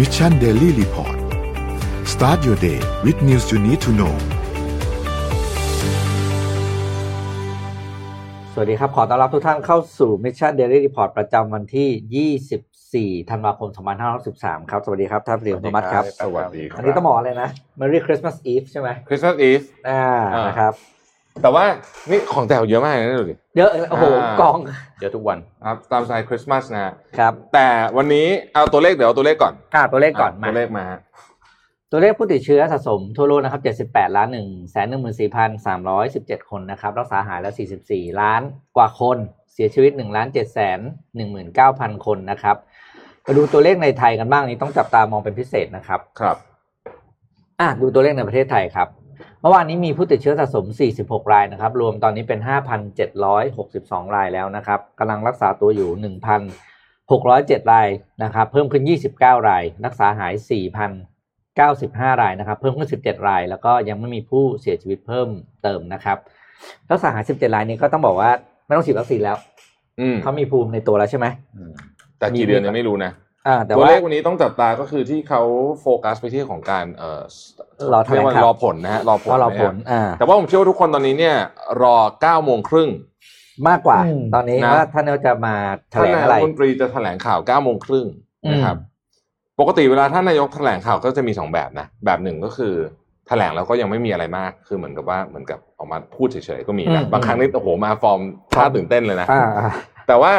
Mission Daily Report start your day with news you need to know สวัสดีครับ ขอต้อนรับทุกท่านเข้าสู่ Mission Daily Report ประจำวันที่ 24 ธันวาคม 2563 ครับ สวัสดีครับท่านปรียมธรรมัตครับ สวัสดีครัอันนี้ต้องบอกอะไรนะ Merry Christmas Eve ใช่ไหมคริสต์มาสอีฟอ่าอ่านนะครับ แต่ว่านี่ของแต่งเยอะมากเลยนะดูดิ เยอะโอ้โหอ่ากองเยอะทุกวัน ครับตามสไตล์คริสต์มาสนะฮะครับแต่วันนี้เอาตัวเลขเดี๋ยวเอาตัวเลขก่อนค่าตัวเลขก่อนะมา ตัวเลขมาฮะตัวเลขผู้ติดเชื้อสะสมทั่วโลกนะครับ 78ล้าน1แสน14,317 คนนะครับ รักษาหายแล้ว 44 ล้านกว่าคน เสียชีวิต1ล้าน7แสน19,000คนนะครับ มาดูตัวเลขในไทยกันบ้างนี้ต้องจับตามองเป็นพิเศษนะครับ ครับ อะดูตัวเลขในประเทศไทยครับ เมื่อวานนี้มีผู้ติดเชื้อสะสม 46 รายนะครับ รวมตอนนี้เป็น 5,762 รายแล้วนะครับกำลังรักษาตัวอยู่ 1,607 รายนะครับ เพิ่มขึ้น 29 ราย รักษาหาย 4,095 รายนะครับ เพิ่มขึ้น 17 ราย แล้วก็ยังไม่มีผู้เสียชีวิตเพิ่มเติมนะครับ รักษาหาย 17 รายนี้ก็ต้องบอกว่าไม่ต้องฉีดวัคซีนแล้วอืมเขามีภูมิในตัวแล้วใช่ไหมแต่กี่เดือนยังไม่รู้นะอ่าแต่ตัวว่าเลขวันนี้ต้องจับตาก็คือที่เขาโฟกัสไปที่ของการเอ่อรอแถลงเรียกว่าข่าวรอผลนะฮะรอผลว่าเราผลนะฮะอ่าแต่ว่าผมเชื่อว่าทุกคนตอนนี้เนี่ย รอ9โมงครึ่งมากกว่าอืมตอนนี้นะว่าท่านนายกจะมาแถท่านลงนาอะไรยกรัฐมนตรีจะแถลงข่าว9โมงครึ่งนะครับ ปกติเวลาท่านนายกแถลงข่าวก็จะมีสองแบบนะ แบบหนึ่งก็คือแถลงแล้วก็ยังไม่มีอะไรมาก คือเหมือนกับว่าเหมือนกับออกมาพูดเฉยๆก็มีนะอืมบางครั้งนี่โอ้โหมาฟอร์มท่าตื่นเต้นเลยนะอ่าอ่าแต่ว่า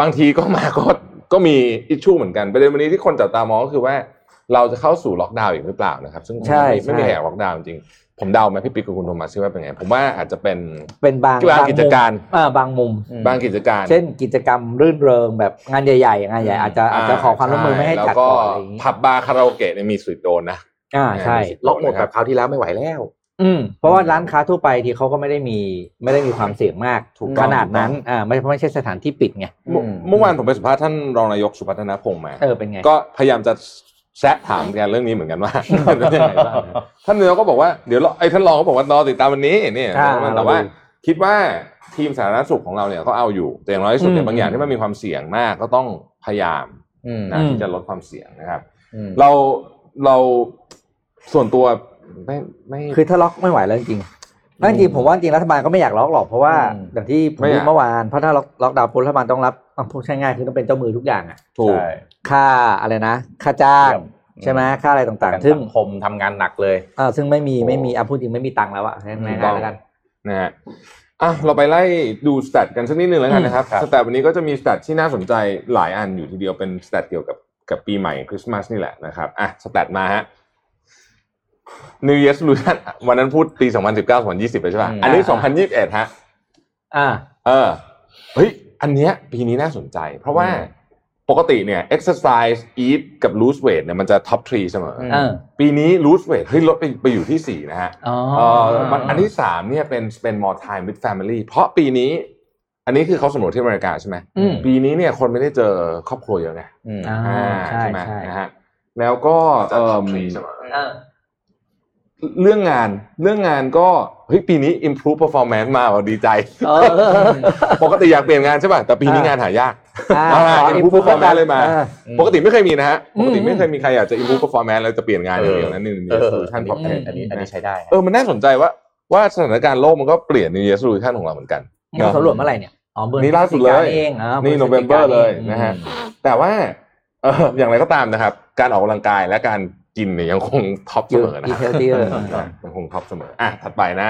บางทีก็มาก็ ก็มีอิชชูเหมือนกันประเด็นวันนี้ที่คนจับตามองก็คือว่าเราจะเข้าสู่ล็อกดาวน์อีกหรือเปล่านะครับ ซึ่งใช่ไม่มีใช่ใครอยากล็อกดาวน์จริงๆผมเดาไหมพี่ปิ๊กกับคุณโทมัสว่าเป็นไง ผมว่าอาจจะเป็นเป็นบางบางกิจการมุมอ่าบางมุม บางกิจการ เช่นกิจกรรมรื่นเริงแบบงานใหญ่ๆงานใหญ่อาจจะอาจจะขอความร่วมมือไม่ให้จัดแล้วก็ก่อนอะไรอย่างนี้ผับบาร์คาราโอเกะเนี่ยมีสิทธิ์โดนนะอ่าใช่ล็อกหมดแบบคราวที่แล้วไม่ไหวแล้ว อืมเพราะว่าร้านค้าทั่วไปที่เขาก็ไม่ได้มีไม่ได้มีความเสี่ยงมากถูกต้ของนาดนั้นอ่าไม่ไม่ใช่สถานที่ปิดไงเมื่อเมื่อวานผมไปสัมภาษณ์ท่านรองนายกสุพัฒนพงศ์มาเออเป็นไงก็พยายามจะแซะถามกันเรื่องนี้เหมือนกันว่าเป็นยังไงบ้างนะท่านนายกก็บอกว่าเดี๋ยวรอไอ้ท่านรองก็บอกว่ารอติดตามวันนี้เนี่ยอ่าแต่ว่าเราดูคิดว่าทีมสาธารณสุขของเราเนี่ยก็เอาอยู่แต่อย่างน้อยที่สุดเนี่อืยมบางอย่างที่มันมีความเสี่ยงมากก็ต้องพยายามอืมนะอืมที่จะลดความเสี่ยงนะครับอืมเราเราส่วนตัว ไม่ไม่คือถ้าล็อกไม่ไหวแล้วจริงๆนั่นจริงๆผมว่าจริงรัฐบาลก็ไม่อยากล็อกหรอกเพราะว่าอืมอย่างที่ผมไม่พูอดยากเมื่อวานเพราะถ้าล็อกล็อกดาวน์ปุ๊บรัฐบาลต้องรับอะพูดง่ายๆคือต้องเป็นเจ้ามือทุกอย่างอะถูกใช่ค่าอะไรนะ ค่าจ้างเยี่ยมใช่ไหมค่าอะไรต่างการๆซึ่งสังคมทำงานหนักเลยอ่าซึ่งไม่มีโอ้ไม่มีอะพูดจริงไม่มีตังค์แล้วอะให้ถูง่ายกต้องๆแล้วกันนะฮะอะเราไปไล่ดู stat กันสักนิดหนึ่งแล้วกันนะครับครับ stat วันนี้ก็จะมี stat ที่น่าสนใจหลายอันอยู่ทีเดียวเป็น stat เกี่ยวกับกับปีใหม่คริสต์มาสนี่แหละนะครับอะ stat มาฮะ New Year Resolution วันนั้นพูดปี 2019 2020 ไปใช่ป่ะอืมอันนี้อ่า2021 ฮะ อ่า เออ เฮ้ย อันเนี้ยปีนี้น่าสนใจ เพราะว่าปกติเนี่ย exercise eat กับ lose weight เนี่ยมันจะ top three เสมออเออปีนี้ lose weight เฮ้ยลดไปไปอยู่ที่สี่นะฮะอ๋อเออมันอันที่สามเนี่ยเป็น spend more time with family เพราะปีนี้ อันนี้คือเขาสำรวจที่อเมริกาใช่ไหมอืมปีนี้เนี่ยคนไม่ได้เจอครอบครัวเยอะไงอืมอ่าอ่าใช่ไหมใช่นะฮะ แล้วก็เอ่มเออ เรื่องงานเรื่องงานก็เฮ้ยปีนี้ improve performance มาว่ะดีใจเออเออปกติอยากเปลี่ยนงานใช่ป่ะแต่ปีนี้งานหายากอ่าอ่า improve performance เลยมาอ่ปกติไม่เคยมีนะฮะอืมปกติไม่เคยมีใครอยากจะ improve performance แล้วจะเปลี่ยนงานอย่างเดียวนะนี่นี่เออท่านอันท็อปนี้เทนอันนี้อันนี้ใช้ได้เออมันน่าสนใจว่าว่าสถานการณ์โลกมันก็เปลี่ยน New Year Resolution ของเราเหมือนกันเราสำรวจเมื่อไหร่เนี่ยอ๋อเบอร์นี่ล่าสุดเลยพฤศจิกาเองอ่านี่พฤศจิกา November เลยองนะฮะแต่ว่าเอออย่างไรก็ตามนะครับ การออกกำลังกายและการ กินเนี่ยยังคง top เสมอนะ eat healthy เออยังคง top เสมออะถัดไปนะ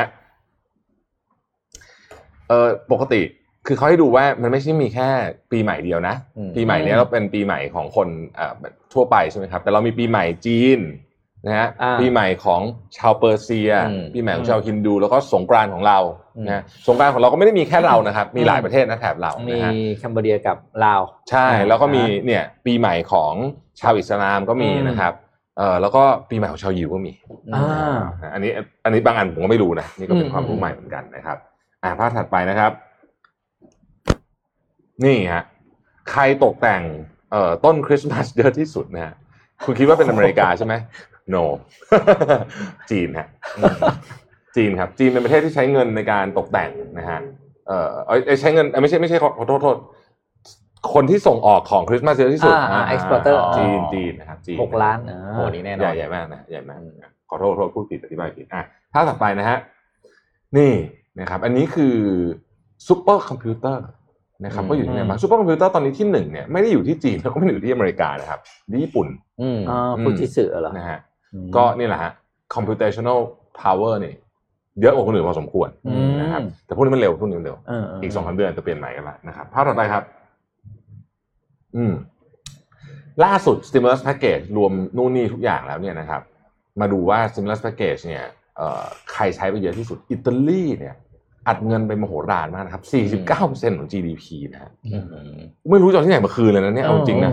เออปกติคือเขาให้ดูว่ามันไม่ใช่มีแค่ปีใหม่เดียวนะอืมปีใหม่เนี้ยเราเป็นปีใหม่ของคนเอ่อทั่วไปใช่ไหมครับ แต่เรามีปีใหม่จีนนะฮะอ่าปีใหม่ของชาวเปอร์เซียอืมปีใหม่ของชาวฮินดู แล้วก็สงกรานต์ของเราอืมนะฮะสงกรานต์ของเราก็ไม่ได้มีแค่เรานะครับ มีหลายประเทศนะแถบเรามีนะฮะแคัมโบเดียกับลาว ใช่อ่าแล้วก็มีเนี่ยปีใหม่ของชาวอิสลามก็มีอืมนะครับ เออแล้วก็ปีใหม่ของชาวยิวก็มีอ่านะอันนี้อันนี้บางอันผมก็ไม่รู้นะนี่ก็เป็นอืมความรู้ใหม่เหมือนกันนะครับ อ่าภาพถัดไปนะครับ นี่ฮะใครตกแต่งเอ่อต้นคริสต์มาสเยอะที่สุดนะฮะคุณคิดว่าเป็นอเมริกาใช่ไหม no จีนฮะอืมจีนครับจีนเป็นประเทศที่ใช้เงินในการตกแต่งนะฮะเอ่อเอ้ยใช้เงินเอ้ยไม่ใช่ไม่ใช่ขอขอโทษโทษ คนที่ส่งออกของคริสต์มาสเยอะที่สุดอ่าอ่า exporter จีนจีนนะครับจีนหกล้านเอโหอนี่แน่นใหอญ่นใหญ่มากนะใหญ่มากขอโทษขอโทษพูดผิดอธิบายผิดอะภาพถัดไปนะฮะนี่นะครับ อันนี้คือซูเปอร์คอมพิวเตอร์นะครับอืมก็อยู่ที่ไหนบ้างซูเปอร์คอมพิวเตอร์ตอนนี้ที่หนึ่งเนี่ยไม่ได้อยู่ที่จีนแล้วก็ไม่ได้อยู่ที่อเมริกานะครับที่ญี่ปุ่นอืมอ่าฟูจิสึเหรอนะฮะอืมก็นี่แหละฮะ computational power เนี่ยเยอะกว่าคนอื่นพอสมควรอืมนะครับแต่พวกนี้มันเร็วพวกนี้มันเร็วเออเอีกสองสามเดือนจะเปลี่ยนใหม่กันละนะครับภาพต่อไปครับ อืมล่าสุด stimulus package รวมนู่นนี่ทุกอย่างแล้วเนี่ยนะครับ มาดูว่า stimulus package เนี่ยเอ่อใครใช้ไปเยอะที่สุด อิตาลีเนี่ย อัดเงินไปมโหฬารมากนะครับ 49%ของ GDP นะฮะอืมไม่รู้จะเอาที่ไหนมาคืนเลยนะเนี่ยเอาจริงนะ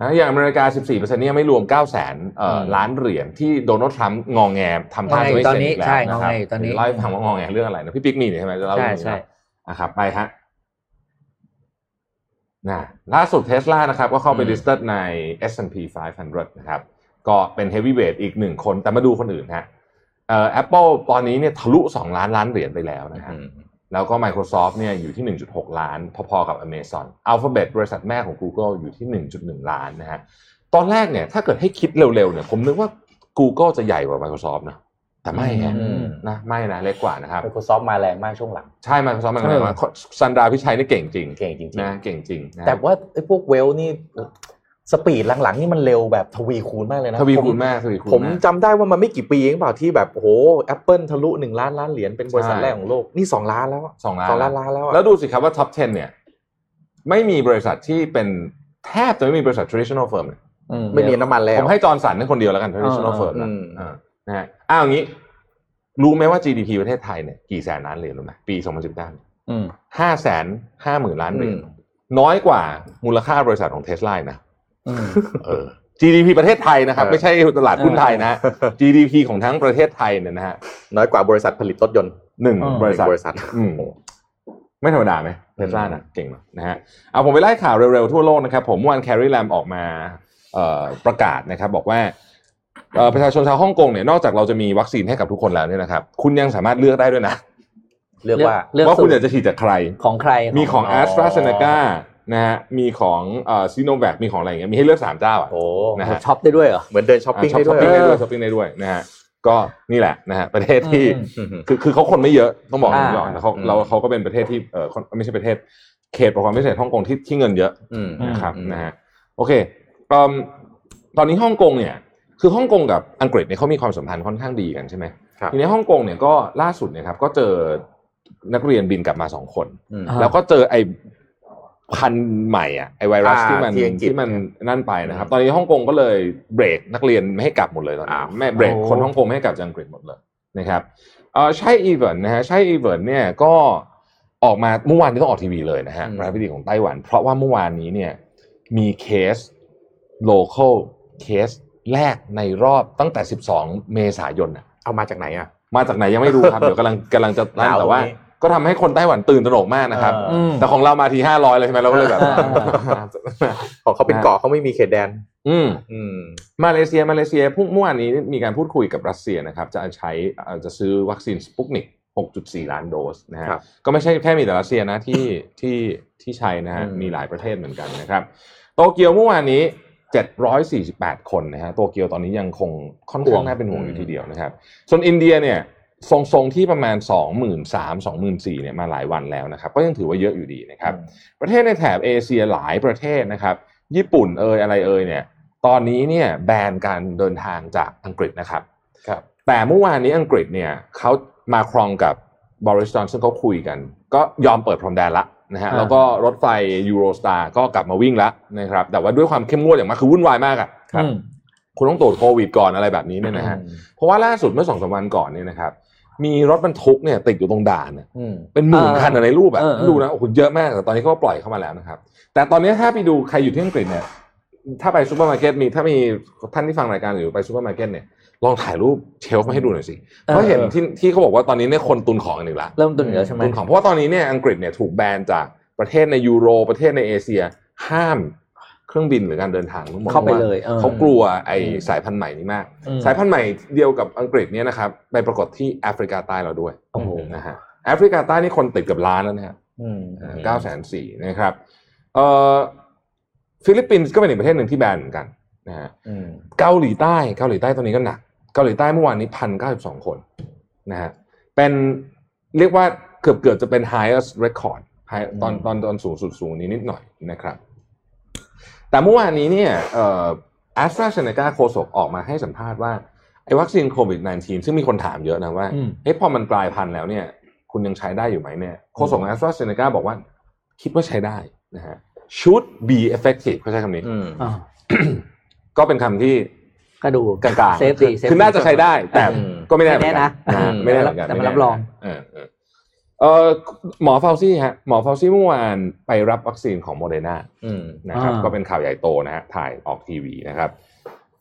นะอย่างอเมริกา 14%เนี่ยไม่รวม 9 0 0 0 0 0เอ่ออืมล้านเหรียญที่โดนัลด์ทรัมป์งองแงทำท่าจะไม่ตอนเซ็นนี้อีกแล้วใช่นะครับงอแงอยู่ตอนนี้เล่าให้ฟังว่างองแงเรื่องอะไรนะพี่ปิ๊กมีเนี่ยใช่ไหมจะเล่าใช่เรื่องนี้ใช่นะครับไปฮะ นะล่าสุดเทสลานะครับก็เข้าไปอืม listed ใน S&P 500 นะครับ ก็เป็น heavyweight อีกหนึ่งคนแต่มาดูคนอื่นฮะเอ่อ Apple ตอนนี้เนี่ยทะลุ 2 ล้านล้านเหรียญไปแล้วนะฮะอืมแล้วก็ Microsoft เนี่ยอยู่ที่ 1.6 ล้าน พอๆกับ Amazon Alphabet บริษัทแม่ของ Google อยู่ที่ 1.1 ล้านนะฮะตอนแรกเนี่ยถ้าเกิดให้คิดเร็วๆเนี่ยผมนึกว่า Google จะใหญ่กว่า Microsoft นะ แต่ไม่ฮะอืมนะไม่นะเล็กกว่านะครับ Microsoft มาแรงมากช่วงหลัง ใช่ Microsoft มันใช่มาซุนดาร์ พิชัยนี่เก่งจริงเก่งจริงนะเก่งจริงนะๆแต่ว่าไอ้พวก wealth นี่ speed หลังๆนี่มันเร็วแบบทวีคูณมากเลยนะทวีคูณผมมากทวีคูณผมมากจำได้ว่ามันไม่กี่ปีเองเปล่าที่แบบโอ้โหแอปเปิลทะลุหนึ่งล้านล้านเหรียญเป็นบริษัทใช่แรกของโลกนี่สองล้านแล้วอะสองล้านสองล้านล้านแล้วอะแล้วดูสิครับว่า top 10 เนี่ย ไม่มีบริษัทที่เป็นแทบจะไม่มีบริษัท traditional firm เลยอืไม่มีน้ำมันแล้วผมให้จอร์นสันให้คนเดียวแล้วกัน traditional อ่า firm นะอืมอ่า นะฮะอ้าวอย่างนี้ รู้ไหมว่า GDP ประเทศไทยเนี่ยกี่แสนล้านเหรียญรู้ไหมปี2019อืมห้าแสนห้าหมื่นล้านเหรียญอืมน้อยกว่ามูลค่าบริษัทของเทสลานะอืมเออ GDP ประเทศไทยนะครับเออไม่ใช่ตลาดหุ้นไทยนะ GDP ของทั้งประเทศไทยเนี่ยนะฮะน้อยกว่าบริษัทผลิตรถยนต์หนึ่งอ่าบริษัทบริษัทอืมไม่ธรรมดาไหมเทสลานะเก่งมากนะฮะเอาผมไปไล่ข่าวเร็วๆทั่วโลกนะครับ ผมเมื่อวาน Carrie Lam ออกมาเอ่อประกาศนะครับ บอกว่าเอ่อ ประชาชนชาวฮ่องกงเนี่ยนอกจากเราจะมีวัคซีนให้กับทุกคนแล้วเนี่ยนะครับ คุณยังสามารถเลือกได้ด้วยนะเรียกว่าเลือกว่าคุณสูตรอยากจะฉีดจากใครของใคร มีของอ๋อ AstraZeneca นะฮะมีของเอ่อซีโนแวคมีของอะไรอย่างเงี้ยมีให้เลือกสามเจ้าอะโอ้นะฮะช้อปได้ด้วยเหรอเหมือนเดินช้อปปิ้งได้ด้วยช้อปปิ้งได้ด้วยช้อปปิ้งได้ด้วยนะฮะก็นี่แหละนะฮะประเทศที่อืมอืมคือคือเขาคนไม่เยอะต้องบอกอย่างนี้ก่อนอ่าแล้วเขาอืมเราเขาก็เป็นประเทศที่เออคนไม่ใช่ประเทศ เขตปกครองพิเศษฮ่องกงที่ที่เงินเยอะอืมนะครับอืมนะฮะโอเคเอิ่มตอนนี้ฮ่องกงเนี่ย คือฮ่องกงกับอังกฤษเนี่ยเขามีความสัมพันธ์ค่อนข้างดีกันใช่ไหมครับทีนี้ฮ่องกงเนี่ยก็ล่าสุดเนี่ยครับก็เจอนักเรียนบินกลับมาสองคนอืมอ่าแล้วก็เจอไอ้พันธุ์ใหม่อะไอ้ไวรัสอ่าที่มันที่อังกฤษที่มันนั่นไปนะครับ ตอนนี้ฮ่องกงก็เลยเบรกนักเรียนไม่ให้กลับหมดเลยตอนนี้อ้าวไม่เบรกโอ้คนฮ่องกงไม่ให้กลับจากอังกฤษหมดเลยนะครับเออไช่อิงเหวินนะฮะไช่อิงเหวินเนี่ยก็ออกมาเมื่อวานนี้ต้องออกทีวีเลยนะฮะประธานาธิบดีของไต้หวัน เพราะว่าเมื่อวานนี้เนี่ยมีเคส local เคส แรกในรอบตั้งแต่ 12 เมษายนน่ะเอามาจากไหนอะ มาจากไหนยังไม่รู้ครับ เดี๋ยวกำลังกำลังจะนั่นข่าวแต่ว่านี้ก็ทำให้คนไต้หวันตื่นตระหนกมากนะครับเออมแต่ของเรามาทีห้าร้อยเลยใช่ไหมเราก็เลยแบบอ่าของเขาเป็นเกาะเขาไม่มีเขตแดน อืมอืมมาเลเซียมาเลเซียพรุ่งเมื่อวานนี้มีการพูดคุยกับรัสเซียนะครับ จะใช้เอ่อจะซื้อวัคซีนสปุกนิก6.4 ล้านโดสนะฮะครับก็ไม่ใช่แค่มีแต่รัสเซียนะที่ที่ที่ใช้นะฮะอืมมีหลายประเทศเหมือนกันนะครับ โตเกียวเมื่อวานนี้ 748 คนนะฮะโตเกียวตอนนี้ยังคงค่อนข้างน่าเป็นห่วงอยู่ทีเดียวนะครับ ส่วนอินเดียเนี่ยทรงๆที่ประมาณ 23,000 24,000เนี่ยมาหลายวันแล้วนะครับ ก็ยังถือว่าเยอะอยู่ดีนะครับ ประเทศในแถบเอเชียหลายประเทศนะครับ ญี่ปุ่นเอยอะไรเอยเนี่ย ตอนนี้เนี่ยแบนการเดินทางจากอังกฤษนะครับครับ แต่เมื่อวานนี้อังกฤษเนี่ยเขามาครองกับบริสจอนซึ่งเขาคุยกัน ก็ยอมเปิดพรมแดนละ นะฮะอ่าแล้วก็รถไฟยูโรสตาร์ก็กลับมาวิ่งแล้วนะครับแต่ว่าด้วยความเข้มงวดอย่างมากคือวุ่นวายมากอะอืมคุณต้องตรวจโควิดก่อนอะไรแบบนี้เนี่ยนะฮะเพราะว่าล่าสุดเมื่อสองสามวันก่อนเนี่ยนะครับมีรถบรรทุกเนี่ยติดอยู่ตรงด่านเนี่ยอืมเป็นหมื่นอ่าคันอะในรูปอะเออเออดูนะโอ้โหเยอะมากแต่ตอนนี้เขาก็ปล่อยเข้ามาแล้วนะครับ แต่ตอนนี้ถ้าไปดูใครอยู่ที่อังกฤษเนี่ยถ้าไปซูเปอร์มาร์เก็ตมีถ้ามีท่านที่ฟังรายการอยู่ไปซูเปอร์มาร์เก็ตเนี่ย ลองถ่ายรูป shelf มาให้ดูหน่อยสิเพราะเห็นที่ที่เขาบอกว่าตอนนี้เนี่ยคนตุนของกันอีกแล้วเริ่มตุนอยู่แล้วใช่ไหมตุนของเพราะว่าตอนนี้เนี่ยอังกฤษเนี่ยถูกแบนจากประเทศในยูโรประเทศในเอเชีย ห้ามเครื่องบินหรือการเดินทางทั้งหมดเข้าไปเลยเพระว่าเออเขากลัวไอ้อืมสายพันธุ์ใหม่นี้มากอืมสายพันธุ์ใหม่เดียวกับอังกฤษเนี่ยนะครับไปปรากฏที่แอฟริกาใต้เราด้วยโอ้โหนะฮะแอฟริกาใต้นี่คนติดเกับล้านแล้วนะฮะอืมเก้าแสนสี่นะครับเอ่อฟิลิปปินส์ก็เป็นอีกประเทศหนึ่งที่แบนเหมือนกันนะฮะอืมเกาหลีใต้เกาหลีใต้ตอนนี้ก็หนัก เกาหลีใต้เมื่อวานนี้พันเก้าสิบสองคนนะฮะเป็นเรียกว่าเกือบเกือบจะเป็น highest record high ตอนตอนตอนสูงสุดสูงนี้นิดหน่อยนะครับ แต่เมื่อวานนี้เนี่ยเอ่อแอสตราเซเนกาโฆษกออกมาให้สัมภาษณ์ว่าไอ้วัคซีนโควิด -19 ซึ่งมีคนถามเยอะนะว่าอืมเอ๊ะพอมันกลายพันธุ์แล้วเนี่ย คุณยังใช้ได้อยู่ไหมเนี่ยโฆษกแอสตราเซเนกาบอกว่า คิดว่าใช้ได้นะฮะ should be effective เขาใช้คำนี้อืมอ่าก็เป็นคำที่ ก็ดูกลางๆ safe ดีคือน่าจะใช้ได้ แต่อืมก็ไม่แน่เหมืไม่แน่กันนะนะฮะไม่แน่เหมือนกันแต่มันรับรองเออเออเออหมอฟาวซี่ฮะหมอฟาวซี่เมื่อวานไปรับวัคซีนของโมเดอร์นาอืมนะครับอ่าก็เป็นข่าวใหญ่โตนะฮะถ่ายออกทีวีนะครับ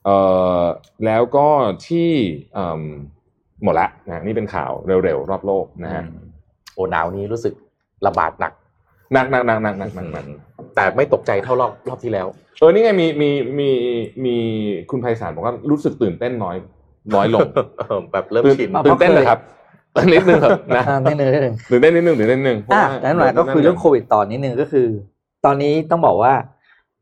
เอ่อแล้วก็ที่เอิ่มหมดละนะนี่เป็นข่าวเร็วๆ รอบโลกนะฮะโอ้หนาวนี้รู้สึกระบาดหนักหนักหนักหนักหนักหนักหนักหนัก แต่ไม่ตกใจเท่ารอบรอบที่แล้ว เออนี่ไงมีมีมีมีคุณไพศาลบอกว่ารู้สึกตื่นเต้นน้อย น้อยลงแบบเริ่มตื่นชินอะตื่นเต้นเลยครับนิดนึงเถอะนะอ่านิดนึงนิดนึงตื่นเต้นนิดนึงตื่นเต้นนิดนึงเพราะอะว่านั้นมาก็คือเรื่องโควิดต่อนิดนึงก็คือ ตอนนี้ต้องบอกว่า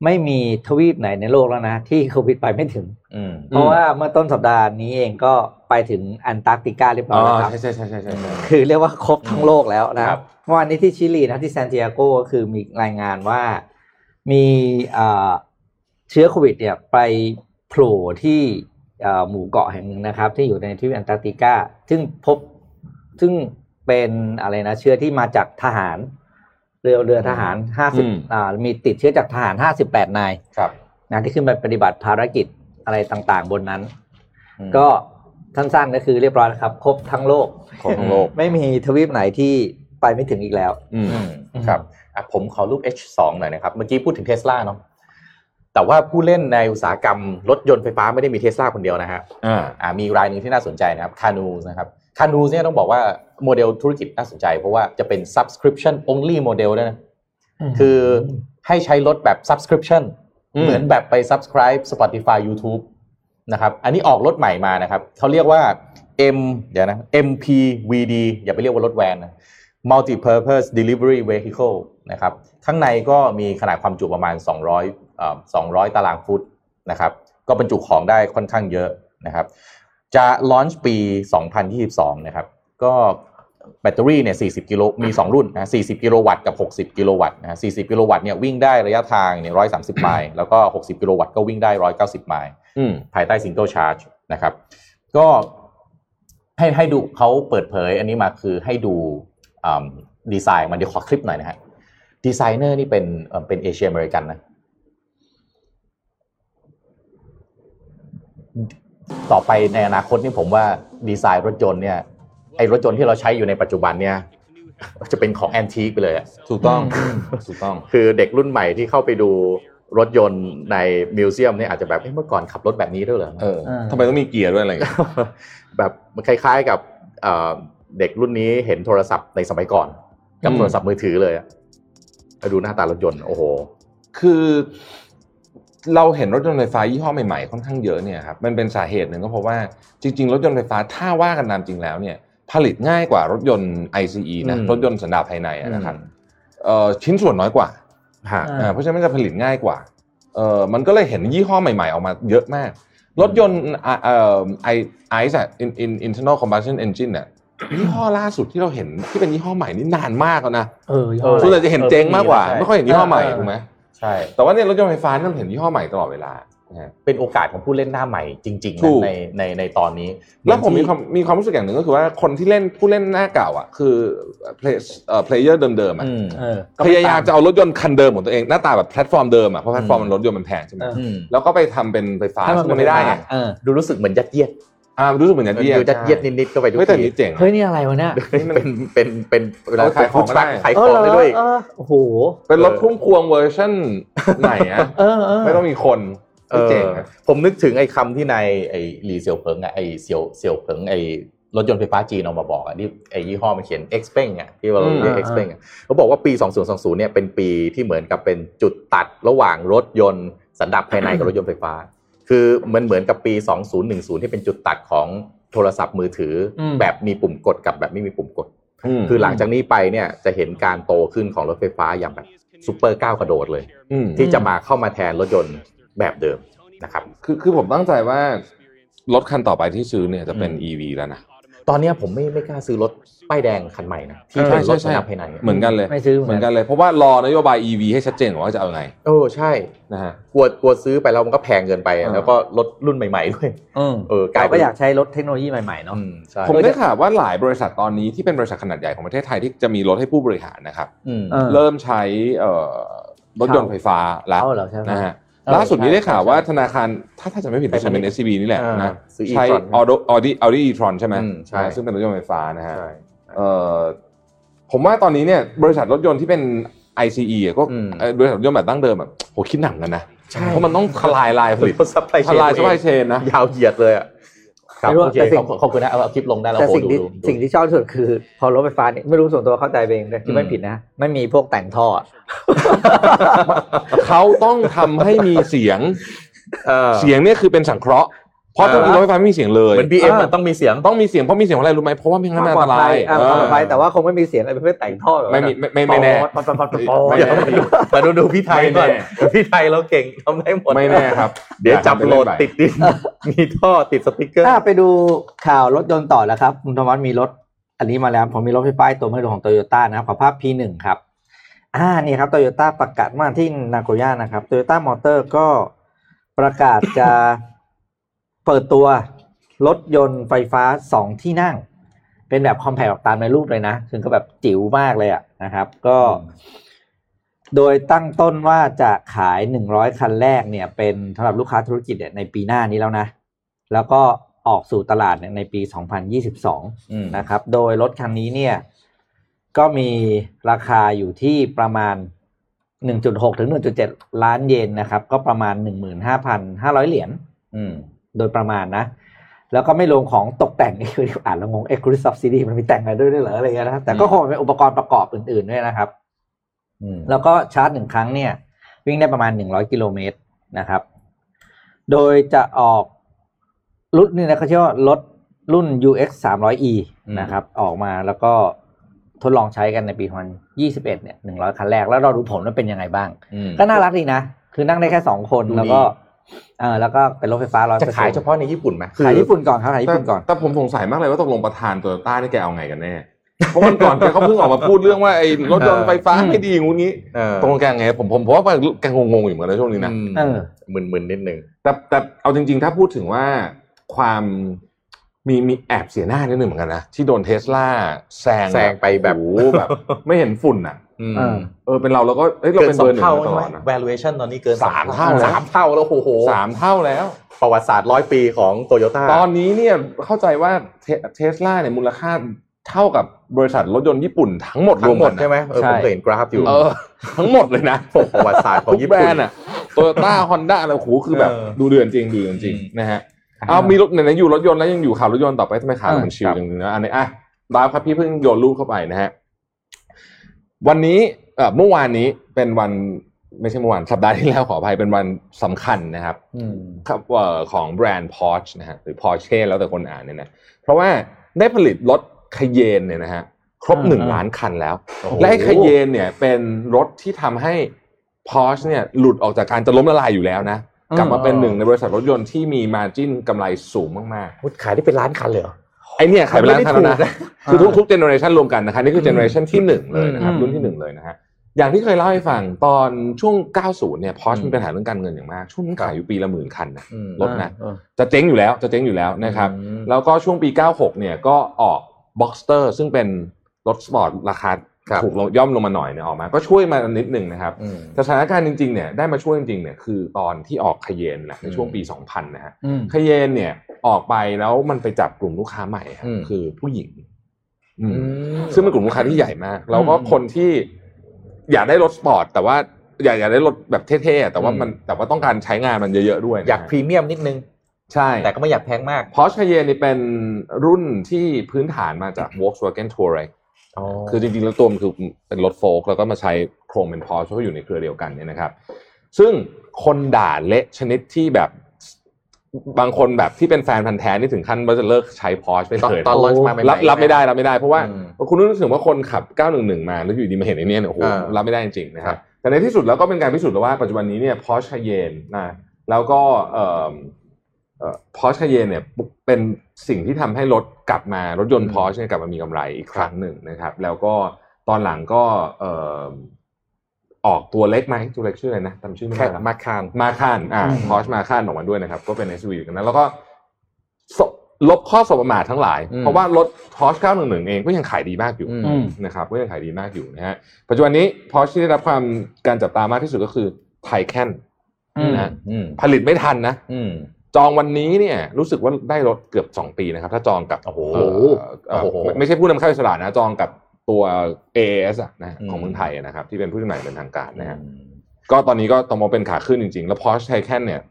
ไม่มีทวีปไหนในโลกแล้วนะ ที่โควิดไปไม่ถึงอืมเพราะว่าเมื่อต้นสัปดาห์นี้เองก็ไปถึงแอนตาร์กติกาเรียบร้อ๋อยอแล้วครับใช่ใช่ใช่ใช่ใช่ใช่คือเรียกว่าครบทั้งโลกแล้วนะครับเมื่อวานนี้ที่ชิลีนะที่ซานติอาโกก็คือมีรายงานว่ามีเอ่อเชื้อโควิดเนี่ยไปโผล่ที่เอ่อหมู่เกาะแห่งหนึ่งนะครับ ที่อยู่ในทวีปแอนตาร์กติกาซึ่งพบซึ่งเป็นอะไรนะเชื้อที่มาจากทหาร เรือเรือทหารห้าสิบอ่ามีติดเชื้อจากทหารห้าสิบแปดนายครับนะที่ขึ้นไปปฏิบัติภารกิจอะไรต่างๆ บนนั้นอืมก็สั้นๆก็คือเรียบร้อยแล้วครับ ครบทั้งโลกของทั้งโลก ไม่มีทวีปไหนที่ ไปไม่ถึงอีกแล้วอืมอืมครับอะผมขอรูป H2 หน่อยนะครับ เมื่อกี้พูดถึงเทสลาเนาะแต่ว่าผู้เล่นในอุตสาหกรรมรถยนต์ไฟฟ้าไม่ได้มีเทสลาคนเดียวนะฮะอ่าอ่ามีรายหนึ่งที่น่าสนใจนะครับคานูนะครับคานูเนี่ยต้องบอกว่าโมเดลธุรกิจน่าสนใจ เพราะว่าจะเป็น subscription only โมเดลด้วยนะคือให้ใช้รถแบบ subscription อืมเหมือนแบบไป subscribe Spotify YouTube นะครับอันนี้ออกรถใหม่มานะครับเขาเรียกว่า M เดี๋ยวนะ MPVD อย่าไปเรียกว่ารถแวนนะ Multi-purpose Delivery Vehicle นะครับข้างในก็มีขนาดความจุประมาณ 200เอ่อ200 ตารางฟุตนะครับก็บรรจุของได้ค่อนข้างเยอะนะครับจะ launch ปี 2022 นะครับก็แบตเตอรี่เนี่ย 40 กิโล มี 2 รุ่นนะ 40 กิโลวัตต์กับ 60 กิโลวัตต์นะ 40 กิโลวัตต์เนี่ยวิ่งได้ระยะทางเนี่ย 130 ไมล์ แล้วก็ 60 กิโลวัตต์ก็วิ่งได้ 190 ไมล์อืมภายใต้ single charge นะครับ ก็ให้ให้ดูเขาเปิดเผยอันนี้มาคือให้ดู ดีไซน์มันเดี๋ยวขอคลิปหน่อยนะฮะดีไซเนอร์นี่เป็นเอ่อเป็นเอเชียอเมริกันนะต่อไปในอนาคตนี่ผมว่าดีไซน์รถยนต์เนี่ยไอรถยนต์ที่เราใช้อยู่ในปัจจุบันเนี่ยจะเป็นของแอนทีคไปเลยอะถูกต้องถูกต้อง คือเด็กรุ่นใหม่ที่เข้าไปดูรถยนต์ในมิวเซียมเนี่ยอาจจะแบบเอ๊ะเมื่อก่อนขับรถแบบนี้ด้วยเหรอเอออ่าทำไมต้องมีเกียร์ด้วยอะไรอย่างเงี้ยแบบมันคล้ายๆกับ เอ่อเด็กรุ่นนี้เห็นโทรศัพท์ในสมัยก่อนกับอืมโทรศัพท์มือถือเลยอะแล้วดูหน้าตารถยนต์โอ้โห คือเราเห็นรถยนต์ไฟฟ้ายี่ห้อใหม่ๆค่อนข้างเยอะเนี่ยครับมันเป็นสาเหตุหนึ่งก็เพราะว่าจริง ๆ รถยนต์ไฟฟ้าถ้าว่ากันตามจริงแล้วเนี่ย ผลิตง่ายกว่ารถยนต์ ICE นะอืมรถยนต์สันดาปภายในอะนะครับเอ่อชิ้นส่วนน้อยกว่าฮะอ่าอ่าเพราะฉะนั้นมันจะผลิตง่ายกว่าเอ่อมันก็เลยเห็นยี่ห้อใหม่ๆออกมาเยอะมาก รถยนต์อ่าเอ่อไอไอซ์อะ in in internal combustion engine เนี่ย ยี่ห้อล่าสุดที่เราเห็นที่เป็นยี่ห้อใหม่นี่นานมากแล้วนะเออเออส่วนใหญ่จะเห็นเจ๊งมากกว่าใช่ไม่ค่อยเห็นยี่ห้อใหม่เออถูกไหมใช่ แต่ว่าเนี่ยรถยนต์ไฟฟ้านี่เราเห็นยี่ห้อใหม่ตลอดเวลานะฮะเป็นโอกาสของผู้เล่นหน้าใหม่จริงๆถูนะกในในในตอนนี้ แล้วผมมีที่ความมีความรู้สึกอย่างหนึ่งก็คือว่าคนที่เล่นผู้เล่นหน้าเก่าอะคือ play เอ่อ player เดิมๆอะอืมเออพยายามจะเอารถยนต์คันเดิมของตัวเองหน้าตาแบบแพลตฟอร์มเดิมอะเพราะแพลตฟอร์มอืมมันรถยนต์มันแพงใช่ไหมเอออืมแล้วก็ไปทำเป็นไฟฟ้าให้มันซึ่งมันไม่ได้ไงเออดูรู้สึกเหมือนยัดเยียด อ่ารู้สึกเหมือนยัดเยียดดูยัดเยียดนิดๆก็ไปทุกไม่แต่ทีนี้เจ๋งเฮ้ยนี่อะไรวะเนี่ยเป็นเป็นเป็นเวลาเอาขายของฟู้ดทรัคได้ขายเอขอองเหรอได้ด้วยเออโอ้โหเป็นรถพุ่มพวงเวอร์ชันไหนอะเออเออไม่ต้องมีคนเอไม่อเจ๋งอะผมนึกถึงไอ้คำที่ในายไอ้หลีเซียวเผิงอะไอ้เซียวเซียวเผิงไอ้รถยนต์ไฟฟ้าจีนเอามาบอกอะที่ไอ้ยี่ห้อมันเขียน X p e n อะที่เราเรียก X p e n อะเขาบอกว่าปี 2020เนี่ยเป็นปีที่เหมือนกับเป็นจุดตัดระหว่างรถยนต์สันดาปภายในกับรถยนต์ไฟฟ้า คือมันเหมือนกับปี 2010 ที่เป็นจุดตัดของโทรศัพท์มือถืออมแบบมีปุ่มกดกับแบบไม่มีปุ่มกดมคือหลังจากนี้ไปเนี่ยจะเห็นการโตขึ้นของรถไฟฟ้าอย่างแบบซูเปอร์ก้าวกระโดดเลยอืมที่จะมาเข้ามาแทนรถยนต์แบบเดิมนะครับ คือคือผมตั้งใจว่ารถคันต่อไปที่ซื้อเนี่ยจะเป็นอืม EV แล้วนะ ตอนเนี้ยผมไม่ไม่กล้าซื้อรถป้ายแดงคันใหม่นะที่ใช่เป็นรถใช่ใช่ระดับภายในเหมือนกันเลยไม่ซื้อเหมือนกันเลย เพราะว่ารอนโยบาย EV ให้ชัดเจนก่อนว่าจะเอาไงเออใช่นะฮะกลัวกลัวซื้อไปแล้วมันก็แพงเกินไปอะอ่าแล้วก็รถรุ่นใหม่ๆด้วยอืมเออกลายเราเป็นก็อยากใช้รถเทคโนโลยีใหม่ๆเนาะ อืมใช่ผมได้ข่าวว่าหลายบริษัทตอนนี้ที่เป็นบริษัทขนาดใหญ่ของประเทศไทยที่จะมีรถให้ผู้บริหารนะครับ อืม เออ เริ่มใช้เอ่อรถยนต์ไฟฟ้าแล้วเอาเหรอใช่ไหม นะฮะเออ ล่าสุดนี้ใช่ได้ข่าวใช่ว่าธนาคารถ้าถ้าจะไม่ผิดจะเป็น SCB นี่แหละอ่านะซื้อใช้ e-tron Audi Audi Audi e-tron ใช่ไหมอืมใช่นะซึ่งเป็นรถยนต์ไฟฟ้านะฮะใช่เอ่อผมว่าตอนนี้เนี่ยบริษัทรถยนต์ที่เป็น ICE อะก็อืมเอ่อบริษัทรถยนต์แบบดั้งเดิมแบบโหคิดหนักกันนะใช่เพราะมันต้องทลายไลน์ผลิตรถ supply ทลาย supply chain นะยาวเหยียดเลยอะครับ ไม่รู้โอเคแต่สิ่งขอบขอบคุณนะเอาเอาคลิปลงได้แล้วแต่โอ้สิ่งดูที่ดูดูสิ่งที่ชอบที่สุดคือ พอรถไฟฟ้าเนี่ยไม่รู้ส่วนตัวเข้าใจไปเองเลยที่ไม่อืมผิดนะไม่มีพวกแต่งท่ออะเขาต้องทำให้มีเสียงเออเสียงเนี่ยคือเป็นสังเคราะห์ เพราะถ้ามีรถไฟฟ้าไม่มีเสียงเลยเหมือนบีเอ็มมันต้องมีเสียงต้องมีเสียงเพราะมีเสียงเพราะอะไรรู้ไหมเพราะว่าไม่งั้นมันอันตรายอะปลอดภัยแต่ว่าคงไม่มีเสียงอะไรประเภทแต่งท่อแบบไม่นั้นมีอะไม่ไม่ไม่แน่ปอดปอดปอดปอดปอดไม่เดี๋ยวแน่มาดูดูพี่ไทยก่อนไม่แน่พี่ไทยเราเก่งทำได้หมดไม่แน่ครับ เดี๋ยวจับอาโหลดไปติดดินมีท่อติดสติกเกอร์ถ้าไปดูข่าวรถยนต์ต่อแล้วครับคุณธวัฒน์มีรถ อันนี้มาแล้วผมมีรถไฟฟ้าตัวไม่รู้ของโตโยต้านะครับขอภาพ P1 ครับอ่านี่ครับโตโยต้าประกาศมาที่นาโกย่านะครับโตโยต้ามอเตอร์ก็ประกาศจะ เปิดตัวรถยนต์ไฟฟ้าสองที่นั่ง เป็นแบบคอมแพคตามในรูปเลยนะคือก็แบบจิ๋วมากเลยอะนะครับ ก็ โดยตั้งต้นว่าจะขายหนึ่งร้อยคันแรกเนี่ย เป็นสำหรับลูกค้าธุรกิจเนี่ยในปีหน้านี้แล้วนะ แล้วก็ออกสู่ตลาดเนี่ยในปี 2022อืมนะครับ โดยรถคันนี้เนี่ย ก็มีราคาอยู่ที่ประมาณ 1.6 ถึง 1.7 ล้านเยนนะครับ ก็ประมาณ 15,500 เหรียญอืม โดยประมาณนะ แล้วก็ไม่รวมของตกแต่งนี่คืออ่านแล้วงง Exclusive Subsidy มันมีแต่งอะไรด้วยด้วยเหรออะไรเงี้ยนะครับแต่ก็คงเป็นอุปกรณ์ประกอบอื่น ๆด้วยนะครับอืมแล้วก็ชาร์จหนึ่งครั้งเนี่ย วิ่งได้ประมาณหนึ่งร้อยกิโลเมตรนะครับ โดยจะออกรุ่นนี้นะเขาชื่อว่ารถรุ่น UX 300e อืมนะครับ ออกมาแล้วก็ทดลองใช้กันในปี2021เนี่ย100คันแรกแล้วเราดูผลว่าเป็นยังไงบ้างอืมก็น่ารักดีนะ คือนั่งได้แค่สองคนดูดีแล้วก็ เออแล้วก็เป็นรถไฟฟ้าร้อยจะขายเฉพาะในญี่ปุ่นไหมขายญี่ปุ่นก่อนครับขายญี่แต่ปุ่นก่อนแต่ผมสงสัยมากเลยว่าตกลงประธานโตโยต้านี่แกเอาไงกันแน่เพราะวันก่อนแกเขาเพิ่งออกมาพูดเรื่องว่าไอ้รถยนต์ไฟฟ้าไม่ดีงูนี้เออตกลงแกไงผมผมผมว่าแกงงๆอยู่เหมือนกันในช่วงนี้นะมเออมึนๆนิดนึงแต่แต่เอาจริง ๆ ถ้าพูดถึงว่าความมีมีแอบเสียหน้านิดนึงเหมือนกันนะที่โดนเทสลาแซงแซงไปแบบโอ้โหแบบ ไม่เห็นฝุ่นอะอืม เออเออเป็นเราเราก็เอ้ยเราเกิเป็นนสอเบองร์หนึ่งเท่ามาตใช่ลไหมอดนะ valuation ตอนนี้เกินสามเท่าแล้วสามเท่าแล้วโอ้โหสามเท่าแล้ว ประวัติศาสตร์ร้อยปีของโตโยต้าตอนนี้เนี่ยเข้าใจว่าเทสลาเนี่ยมูลค่าเท่ากับบริษัทรถยนต์ญี่ปุ่นทั้งหมดรทั้วงมหมกัดนใช่ไหมเออใช่ผมเคยเห็นกราฟอยู่เออทั้งหมดเลยนะประวัติศาสตร์ของทุกญี่แบรปุ่นนด์อะโตโยต้าฮอนด้าอะไรโอ้โหคือแบบเออดูเดือนจริงดูเดือนจริงอืมนะฮะเอามีรถไหนๆอยู่รถยนต์แล้วยังอยู่ข่าวรถยนต์ต่อไปทำไมข่าวอ่ามันชิลจังนะอันนี้อะดาวครับพี่เพิ่งโยนรูปเข้าไปนะฮะ วันนี้เอ่อเมื่อวานนี้เป็นวันไม่ใช่เมื่อวานสัปดาห์ที่แล้วขออภัยเป็นวันสำคัญนะครับอืมครับเอ่อของแบรนด์ Porsche นะฮะหรือ Porsche แล้วแต่คนอ่านเนี่ยนะเพราะว่าได้ผลิตรถคเยนเนี่ยนะฮะครบอ่าหนึ่งอ่าล้านคันแล้วโอ้โหและไอ้คเยนเนี่ยเป็นรถที่ทำให้ Porsche เนี่ยหลุดออกจากการจะล้มละลายอยู่แล้วนะกลับมาเป็นหนึ่งในบริษัทรถยนต์ที่มีมาจิ้นกำไรสูงมากพูดขายได้เป็นล้านคันเลยเหรอๆไอเนี่ยขายไปล้านคันแล้วนะมันไม่ได้ถูกนะคือทุกทุกเจเนอเรชันรวมกันนะคะนี่คือ generation ที่หนึ่งเลยนะครับอืมรุ่นที่หนึ่งเลยนะฮะอย่างที่เคยเล่าให้ฟังตอนช่วง 90 เนี่ย Porsche อืมมีปัญหาเรื่องการเงินอย่างมาก ช่วงนั้นขายอยู่ปีละหมื่นคันนะอืมรถนะเออจะเจ๊งอยู่แล้วจะเจ๊งอยู่แล้วนะครับอืมแล้วก็ช่วงปี 96 เนี่ยก็ออก Boxster ซึ่งเป็นรถสปอร์ตราคาครับถูกลงย่อมลงมาหน่อยเนี่ยออกมา ก็ช่วยมานิดหนึ่งนะครับอืมแต่สถานการณ์จริงๆเนี่ยได้มาช่วยจริงๆเนี่ยคือตอนที่ออก Cayenne แหละในช่วงปี 2000 นะฮะอืมคเยนเนี่ย ออกไปแล้วมันไปจับกลุ่มลูกค้าใหม่ครับอืมคือผู้หญิงอืมอืมซึ่งเป็นกลุ่มลูกค้าที่ใหญ่มาก แล้วก็อืมคนที่อยากได้รถสปอร์ตแต่ว่าอยากอยากได้รถแบบเท่ๆแต่ว่ามันแต่ว่าต้องการใช้งานมันเยอะๆด้วยนะอยากพรีเมียมนิดนึงใช่ แต่ก็ไม่อยากแพงมากพอ r ์ e Cayenne นี่เป็นรุ่นที่พื้นฐานมาจาก Volkswagen Touareg คือจริงๆแล้วตัวมันคือเป็นรถโฟล์กแล้วก็มาใช้โครงเป็น Porsche เพราะว่าอยู่ในเครือเดียวกันเนี่ยนะครับ ซึ่งคนด่าเละชนิดที่แบบ บางคนแบบที่เป็นแฟนพันธ์แท้นี่ถึงขั้นว่าจะเลิกใช้ Porsche ไปตอนเลยตอนลอนช์มาใหม่ๆรับรับไม่ได้รับไม่ได้เพราะว่าอืมคุณรู้สึกว่าคนขับ 911 มาแล้วอยู่ดีมาเห็นไอ้เนี่ยเนี่ยโอ้โหอ่ารัรับไม่ได้จริงๆนะคครัรับบแต่ในที่สุดแล้วก็เป็นการพิสูจน์แล้วว่าปัจจุบันนี้เนี่ย Porsche Cayenne นะแล้วก็เอ่อเอ่อ Porsche Cayenne เนี่ยเป็นสิ่งที่ทำให้รถกลับมารถยนต์อืม Porsche เนี่ยกลับมามีกำไรอีกครั้งหนึ่งนะครับ แล้วก็ตอนหลังก็เอ่อ ออกตัวเล็กไหมตัวเล็กชื่ออะไรนะจำชื่อไม่แค่ได้ละมาคานมาคานอ่าอืมพอชมาคานออกมาด้วยนะครับ ก็เป็น SUV กันนะแล้วก็สลบข้อสบประมาททั้งหลายอืมเพราะว่ารถ Porsche 911 เองก็ยังขายดีมากอยู่อืมอืมนะครับก็ยังขายดีมากอยู่นะฮะปัจจุบันนี้ Porsche ที่ได้รับความการจับตามากที่สุดก็คือไทแคนอืมนะฮะอืมผลิตไม่ทันนะอืมจองวันนี้เนี่ย รู้สึกว่าได้รถเกือบ 2 ปีนะครับ ถ้าจองกับโอ้โหเอ่อเอ่อโอ้โหไม่ไม่ใช่ผู้นำเข้าอิสระนะ จองกับ ตัว AAS อะนะอืมของเมืองไทยอะนะครับ ที่เป็นผู้จำหน่ายเป็นทางการนะฮะอืมก็ตอนนี้ก็ต้องมองเป็นขาขึ้นจริง ๆ แล้ว Porsche Taycan เนี่ย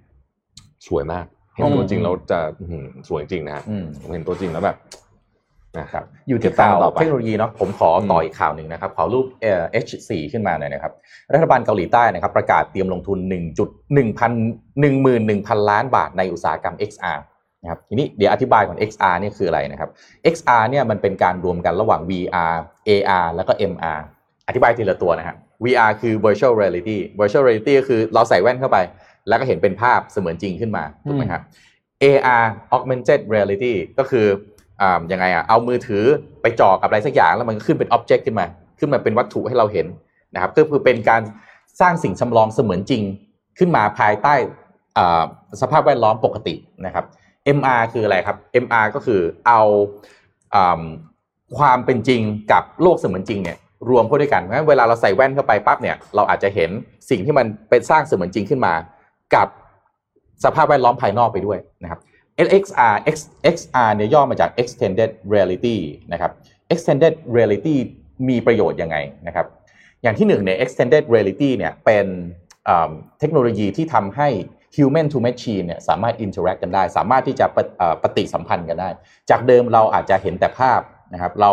สวยมากเห็นตัวจริงแล้วจะอื้อหือสวยจริงนะฮะอืมผมเห็นตัวจริงแล้วแบบนะครับอยู่เก็ที่บตังข่าค์วต่อไปเทคโนโลยีเนาะผมขอต่ออีกข่าวหนึ่งนะครับขอรูปเอ่อ H4 ขึ้นมาหน่อยนะครับ รัฐบาลเกาหลีใต้นะครับ ประกาศเตรียมลงทุน 1.1 11,000 ล้านบาทในอุตสาหกรรม XR นะครับทีนี้เดี๋ยวอธิบายก่อน XR เนี่ยคืออะไรนะครับ XR เนี่ยมันเป็นการรวมกันระหว่าง VR AR แล้วก็ MR อธิบายทีละตัวนะฮะ VR คือ virtual reality virtual reality ก็คือเราใส่แว่นเข้าไป แล้วก็เห็นเป็นภาพเสมือนจริงขึ้นมาถูกไหมครับ AR augmented reality ก็คืออ่ายังไงอะเอามือถือไปจ่อกับอะไรสักอย่างแล้วมันก็ขึ้นเป็น object ขึ้นมา ขึ้นมาเป็นวัตถุให้เราเห็นนะครับก็คือเป็นการสร้างสิ่งจำลองเสมือนจริงขึ้นมาภายใต้สภาพแวดล้อมปกตินะครับ MR คืออะไรครับ MR ก็คือเอา ความเป็นจริงกับโลกเสมือนจริงเนี่ยรวมเข้าด้วยกันเพราะฉะนั้นเวลาเราใส่แว่นเข้าไปปั๊บเนี่ยเราอาจจะเห็นสิ่งที่มันเป็นสร้างเสมือนจริงขึ้นมา กับสภาพแวดล้อมภายนอกไปด้วยนะครับ lxr X XR เนี่ยย่อมาจาก Extended Reality นะครับ Extended Reality มีประโยชน์ยังไงนะครับ อย่างที่หนึ่งเนี่ย Extended Reality เนี่ยเป็นเทคโนโลยีที่ทำให้ Human to Machine เนี่ยสามารถ interact กันได้ สามารถที่จะปะปฏิสัมพันธ์กันได้ จากเดิมเราอาจจะเห็นแต่ภาพ นะครับเรา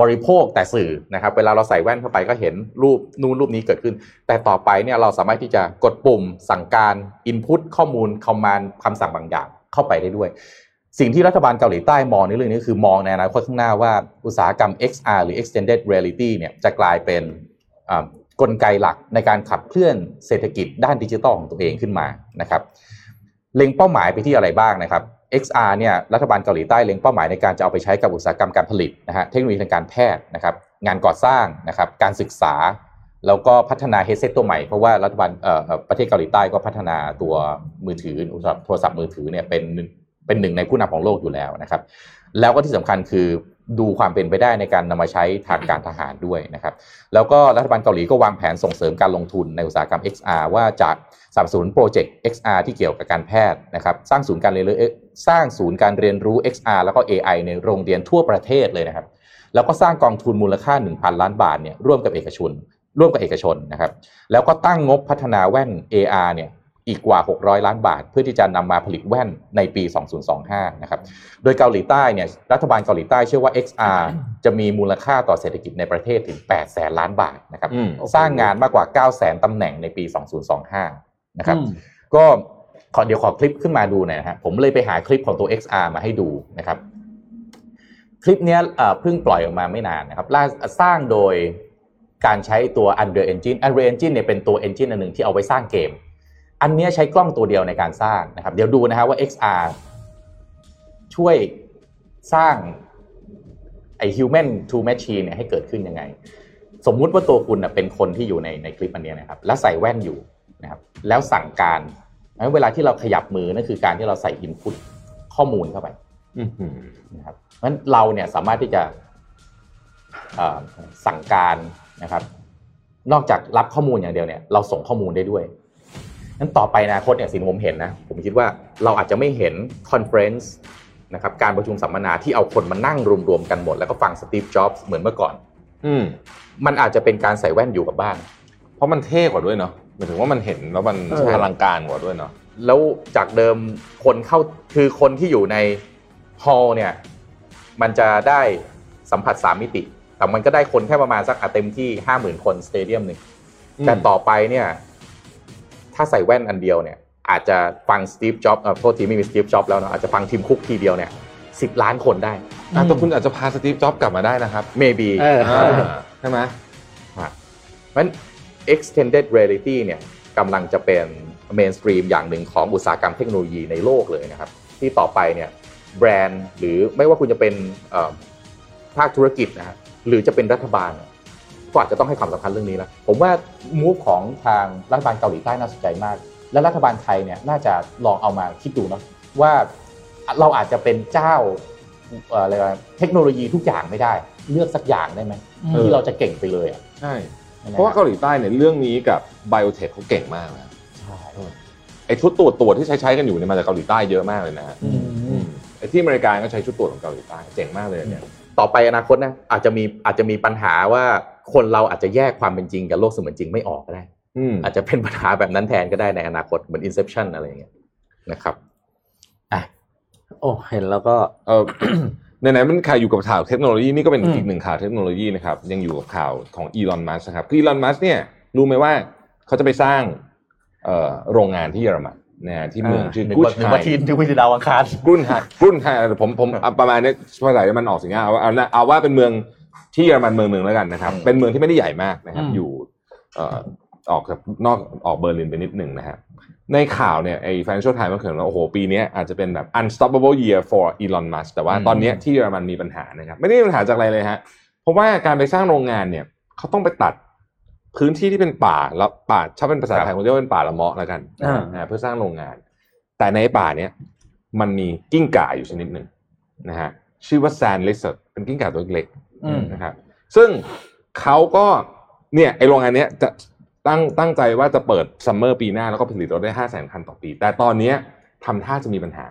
บริโภคแต่สื่อนะครับเวลาเราใส่แว่นเข้าไปก็เห็นรูปนู่นรูปนี้เกิดขึ้น แต่ต่อไปเนี่ยเราสามารถที่จะกดปุ่มสั่งการ input ข้อมูล command คำสั่งบางอย่างเข้าไปได้ด้วย สิ่งที่รัฐบาลเกาหลีใต้มองในเรื่องนี้คือมองในอนาคตข้างหน้าว่าอุตสาหกรรม XR หรือ Extended Reality เนี่ยจะกลายเป็นกลไกหลักในการขับเคลื่อนเศรษฐกิจด้านดิจิทัลของตัวเองขึ้นมานะครับเล็งเป้าหมายไปที่อะไรบ้างนะครับ XR เนี่ยรัฐบาลเกาหลีใต้เล็งเป้าหมายในการจะเอาไปใช้กับอุตสาหกรรมการผลิตนะฮะเทคโนโลยีทางการแพทย์นะครับงานก่อสร้างนะครับการศึกษา แล้วก็พัฒนาเฮดเซตตัวใหม่ เพราะว่ารัฐบาลเอ่อประเทศเกาหลีใต้ก็พัฒนาตัวมือถือโทรศัพท์มือถือเนี่ยเป็นเป็นหนึ่งในผู้นำของโลกอยู่แล้วนะครับ แล้วก็ที่สำคัญคือ ดูความเป็นไปได้ในการนำมาใช้ทางการทหารด้วยนะครับ แล้วก็รัฐบาลเกาหลีก็วางแผนส่งเสริมการลงทุนในอุตสาหกรรม XR ว่าจะสนับสนุนโปรเจกต์ XR ที่เกี่ยวกับการแพทย์นะครับ สร้างศูนย์การเรียนรู้สร้างศูนย์การเรียนรู้ XR แล้วก็ AI ในโรงเรียนทั่วประเทศเลยนะครับ แล้วก็สร้างกองทุนมูลค่า 1,000 ล้านบาทเนี่ยร่วมกับเอกชน ร่วมกับเอกชนนะครับ แล้วก็ตั้งงบพัฒนาแว่น AR เนี่ย อีกกว่า 600 ล้านบาท เพื่อที่จะนำมาผลิตแว่นในปี 2025 นะครับ โดยเกาหลีใต้เนี่ยรัฐบาลเกาหลีใต้เชื่อว่า XR จะมีมูลค่าต่อเศรษฐกิจในประเทศถึง 8 แสนล้านบาทนะครับอืมสร้างงานมากกว่า 9 แสนตำแหน่งในปี 2025 นะครับอืมก็ขอเดี๋ยวขอคลิปขึ้นมาดูหน่อยนะฮะผมเลยไปหาคลิปของตัว XR มาให้ดูนะครับ คลิปเนี้ยเอ่อเพิ่งปล่อยออกมาไม่นานนะครับล่าสร้างโดยการใช้ตัว Unreal Engine Unreal Engine เนี่ยเป็นตัว engine อันหนึ่งที่เอาไว้สร้างเกม อันเนี้ยใช้กล้องตัวเดียวในการสร้างนะครับ เดี๋ยวดูนะฮะว่า XR ช่วยสร้างไอ้ human to machine เนี่ยให้เกิดขึ้นยังไง สมมุติว่าตัวคุณน่ะเป็นคนที่อยู่ในในคลิปอันเนี้ยนะครับ แล้วใส่แว่นอยู่นะครับแล้วสั่งการเวลาที่เราขยับมือนั่นคือการที่เราใส่ input ข้อมูลเข้าไปอื้อหือนะครับเพราะฉะนั้นเราเนี่ยสามารถที่จะเอ่อสั่งการนะครับ นอกจากรับข้อมูลอย่างเดียวเนี่ย เราส่งข้อมูลได้ด้วย นั้นต่อไปอนาคตเนี่ยสิ่งที่ผมเห็นนะ ผมคิดว่าเราอาจจะไม่เห็น conference นะครับการประชุมสัมมนาที่เอาคนมานั่งรวมๆกันหมด แล้วก็ฟังสตีฟจ็อบส์เหมือนเมื่อก่อน อืมมันอาจจะเป็นการใส่แว่นอยู่กับบ้าน เพราะมันเท่กว่าด้วยเนาะหมายถึงว่ามันเห็นแล้วมันเออ อลังการกว่าด้วยเนาะแล้วจากเดิมคนเข้าคือคนที่อยู่ในhall เนี่ยมันจะได้สัมผัสสามมิติ แต่มันก็ได้คนแค่ประมาณสักอะเต็มที่ห้าหมื่นคน stadium หนึ่งแต่ต่อไปเนี่ย ถ้าใส่แว่นอันเดียวเนี่ยอาจจะฟังสตีฟจ็อบส์เอ่อโทษทีไม่มีสตีฟจ็อบส์แล้วเนอะอาจจะฟังทิมคุกทีเดียวเนี่ยสิบล้านคนได้อะแต่คุณอาจจะพาสตีฟจ็อบส์กลับมาได้นะครับ maybe เอออ่าใช่ไหมเพราะฉะนั้น extended reality เนี่ยกำลังจะเป็น mainstream อย่างหนึ่งของอุตสาหกรรมเทคโนโลยีในโลกเลยนะครับ ที่ต่อไปเนี่ยแบรนด์หรือไม่ว่าคุณจะเป็นเอ่อภาคธุรกิจนะฮะหรือจะเป็นรัฐบาลเนี่ย ก็อาจจะต้องให้ความสำคัญเรื่องนี้แล้วผมว่ามูฟของทางรัฐบาลเกาหลีใต้น่าสนใจมาก และรัฐบาลไทยเนี่ยน่าจะลองเอามาคิดดูเนาะว่าเราอาจจะเป็นเจ้าเอ่ออะไรวะเทคโนโลยีทุกอย่างไม่ได้ เลือกสักอย่างได้ไหมอืมที่เราจะเก่งไปเลยอะใช่ใช่ไหมเพราะว่าเกาหลีใต้เนี่ยเรื่องนี้กับไบโอเทคเขาเก่งมากนะใช่ไอ้ชุดตรวจตรวจที่ใช้ใช้กันอยู่เนี่ยมาจากเกาหลีใต้เยอะมากเลยนะฮะอืมอืมไอ้ที่อเมริกาก็ใช้ชุดตรวจของเกาหลีใต้เจ๋งมากเลยเนี่ยต่อไปอนาคตนะอาจจะมีอาจจะมีปัญหาว่า คนเราอาจจะแยกความเป็นจริงกับโลกเสมือนจริงไม่ออกก็ได้อืมอาจจะเป็นปัญหาแบบนั้นแทนก็ได้ในอนาคตเหมือน Inception อะไรอย่างเงี้ยนะครับอะโอ้เห็นแล้วก็เออไหนๆมันข่าวอยู่กับข่าวเทคโนโลยีนี่ก็เป็นอืมอีกหนึ่งข่าวเทคโนโลยีนะครับ ยังอยู่กับข่าวของอีลอนมัสครับคืออีลอนมัสเนี่ยรู้ไหมว่าเขาจะไปสร้างเอ่อโรงงานที่เยอรมันนะฮะที่เมืองชื่อนึกกุชว่านึกไฮว่าที่นึกว่าที่ดาวอังคารกรุนไฮกรุนไฮผมผมเอาประมาณนี้ภาษาเยอรมันออกเสียงยากเอาเอาเอาว่าเป็นเมือง ที่เยอรมันเมืองหนึ่งแล้วกันนะครับอืมเป็นเมืองที่ไม่ได้ใหญ่มากนะครับอืมอยู่เอ่อออกจากนอกออกเบอร์ลินไปนิดหนึ่งนะฮะในข่าวเนี่ยไอ้ Financial Times ก็เขียนว่าโอ้โหปีเนี้ยอาจจะเป็นแบบ unstoppable year for Elon Musk แต่ว่าตอนเนี้ยที่เยอรมันมีปัญหานะครับ ไม่ได้มีปัญหาจากอะไรเลยฮะเพราะว่าการไปสร้างโรงงานเนี่ยเขาต้องไปตัดพื้นที่ที่เป็นป่าแล้วป่าถ้าเป็นภาษาไทยผมเรียกว่าเป็นป่าละเมาะแล้วกันอ่านะฮะเพื่อสร้างโรงงาน แต่ในป่าเนี้ยมันมีกิ้งก่าอยู่ชนิดหนึ่งนะฮะชื่อว่า sand lizard เป็นกิ้งก่าตัวเล็กอืม นะครับ ซึ่งเขาก็เนี่ยไอโรงงานเนี้ยจะตั้งตั้งใจว่าจะเปิด summer ปีหน้าแล้วก็ผลิตรถได้ห้าแสนคันต่อปี แต่ตอนเนี้ยทำท่าจะมีปัญหา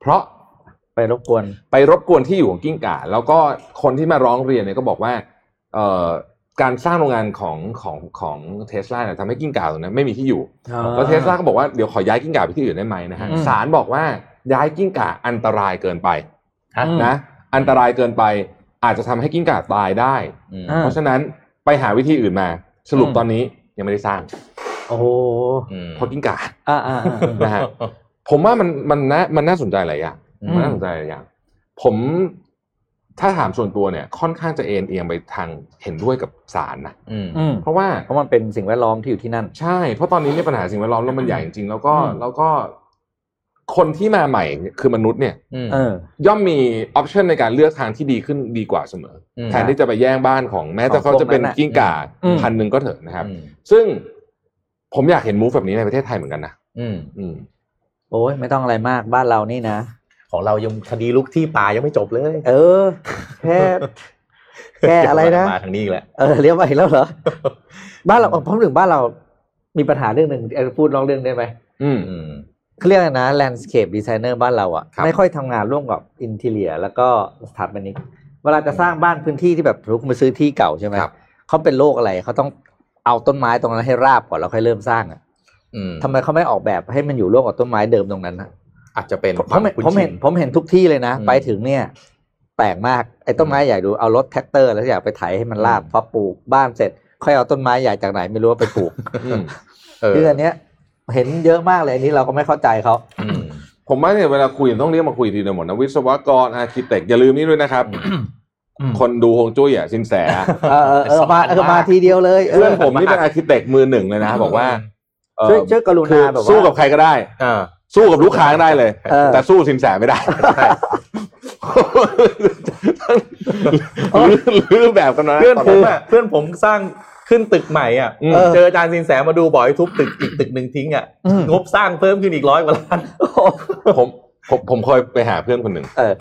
เพราะไปรบกวนไปรบกวนที่อยู่ของกิ้งก่า แล้วก็คนที่มาร้องเรียนเนี่ยก็บอกว่าเอ่อการสร้างโรงงานของของของเทสลาเนี่ยทำให้กิ้งก่าตรงนั้นไม่มีที่อยู่แล้วเทสลาก็บอกว่าเดี๋ยวขอย้ายกิ้งก่าไปที่อื่นได้ไหมนะฮะอืมศาลบอกว่าย้ายกิ้งก่าอันตรายเกินไปฮะนะอันตรายเกินไป อาจจะทำให้กิ้งก่าตายได้อืมอ่าเพราะฉะนั้นไปหาวิธีอื่นมา สรุปอืมตอนนี้ยังไม่ได้สร้าง โอ้โหอืมเพราะกิ้งก่าอ่าอ่าอ่านะฮะผมว่ามันมันน่ามันน่าสนใจหลายอย่างอืมมันน่าสนใจหลายอย่าง ผมถ้าถามส่วนตัวเนี่ย ค่อนข้างจะเอ็นเอียงไปทางเห็นด้วยกับศาลนะอืมอืมเพราะว่าเพราะมันเป็นสิ่งแวดล้อมที่อยู่ที่นั่น ใช่เพราะตอนนี้เนี่ยปัญหาสิ่งแวดล้อมแล้วมันใหญ่จริงๆแล้วก็อืมแล้วก็ คนที่มาใหม่คือมนุษย์เนี่ยอืมเออย่อมมีออปชันในการเลือกทางที่ดีขึ้นดีกว่าเสมออมแทนที่จะไปแย่งบ้านของแม้แต่เขาจะเป็นของพวกนั้นน่ะกิ้งก่าอืมพันหนึ่งก็เถอะนะครับอืมซึ่งผมอยากเห็นมูฟแบบนี้ในประเทศไทยเหมือนกันนะอืมอืมโอ้ยไม่ต้องอะไรมากบ้านเรานี่นะ ของเรายังคดีลุกที่ป่ายังไม่จบเลย เออแค่แค่อะไรนะมาทางนี้อีกแหละเออเลี้ยวไปอีกแล้วเหรอบ้านเราผมถึงบ้านเรามีปัญหาเรื่องหนึ่งเออพูดลองเรื่องได้ไหมอืมอืม เขาเรียกอะไรนะ landscape designer บ้านเราอะครับไม่ค่อยทำงานร่วมกับ interior แล้วก็สถาปนิกเวลาจะสร้างบ้านพื้นที่ที่แบบรู้คุณไปซื้อที่เก่าใช่ไหมครับเขาเป็นโรคอะไรเขาต้องเอาต้นไม้ตรงนั้นให้ราบก่อนแล้วค่อยเริ่มสร้างอะอืมทำไมเขาไม่ออกแบบให้มันอยู่ร่วมกับต้นไม้เดิมตรงนั้นนะอาจจะเป็นผมเห็นคุ้ผมเห็นชิผมเห็นทุกที่เลยนะอืมไปถึงเนี่ยแปลกมากไอ้ต้นไม้ใหญ่ดูเอารถแทรกเตอร์แล้วอยากไปไถให้มันราบอืมพอปลูกบ้านเสร็จ ค่อยเอาต้นไม้ใหญ่จากไหนไม่รู้ว่าไปปลูกอืมเออคืออันเนี้ย เห็นเยอะมากเลยอันนี้เราก็ไม่เข้าใจเขาอืมผมว่าเนี่ยเวลาคุยต้องเรียกมาคุยทีเดียวหมดนะวิศวกรอาร์คิเต็กอย่าลืมนี่ด้วยนะครับ คนดูฮวงจุ้ยอะสินแสอะเออเออเออมาสำคัญเออมากมาทีเดียวเลยเอเพื่ออนผมนี่เป็นอาร์คิเต็กมือหนึ่งเลยนะบอกว่าเอ่อช่วยช่วยกรุคืณาอแบบว่าสู้กับใครก็ได้อ่าสู้กับลูกค้าก็ได้เลยเออแต่สู้สินแสไม่ได้ใช่รื้อแบบกันนะเพื่อนตผมนั้นอะเพื่อนผมสร้าง ขึ้นตึกใหม่อะอืมเจออาจารย์สินแสมาดูบอกให้ทุบตึกอีกตึกหนึ่งทิ้งอะอืม งบสร้างเพิ่มขึ้นอีกร้อยกว่าล้านโอ้โหผมผมผมเคยไปหาเพื่อนคนหนึ่งเออ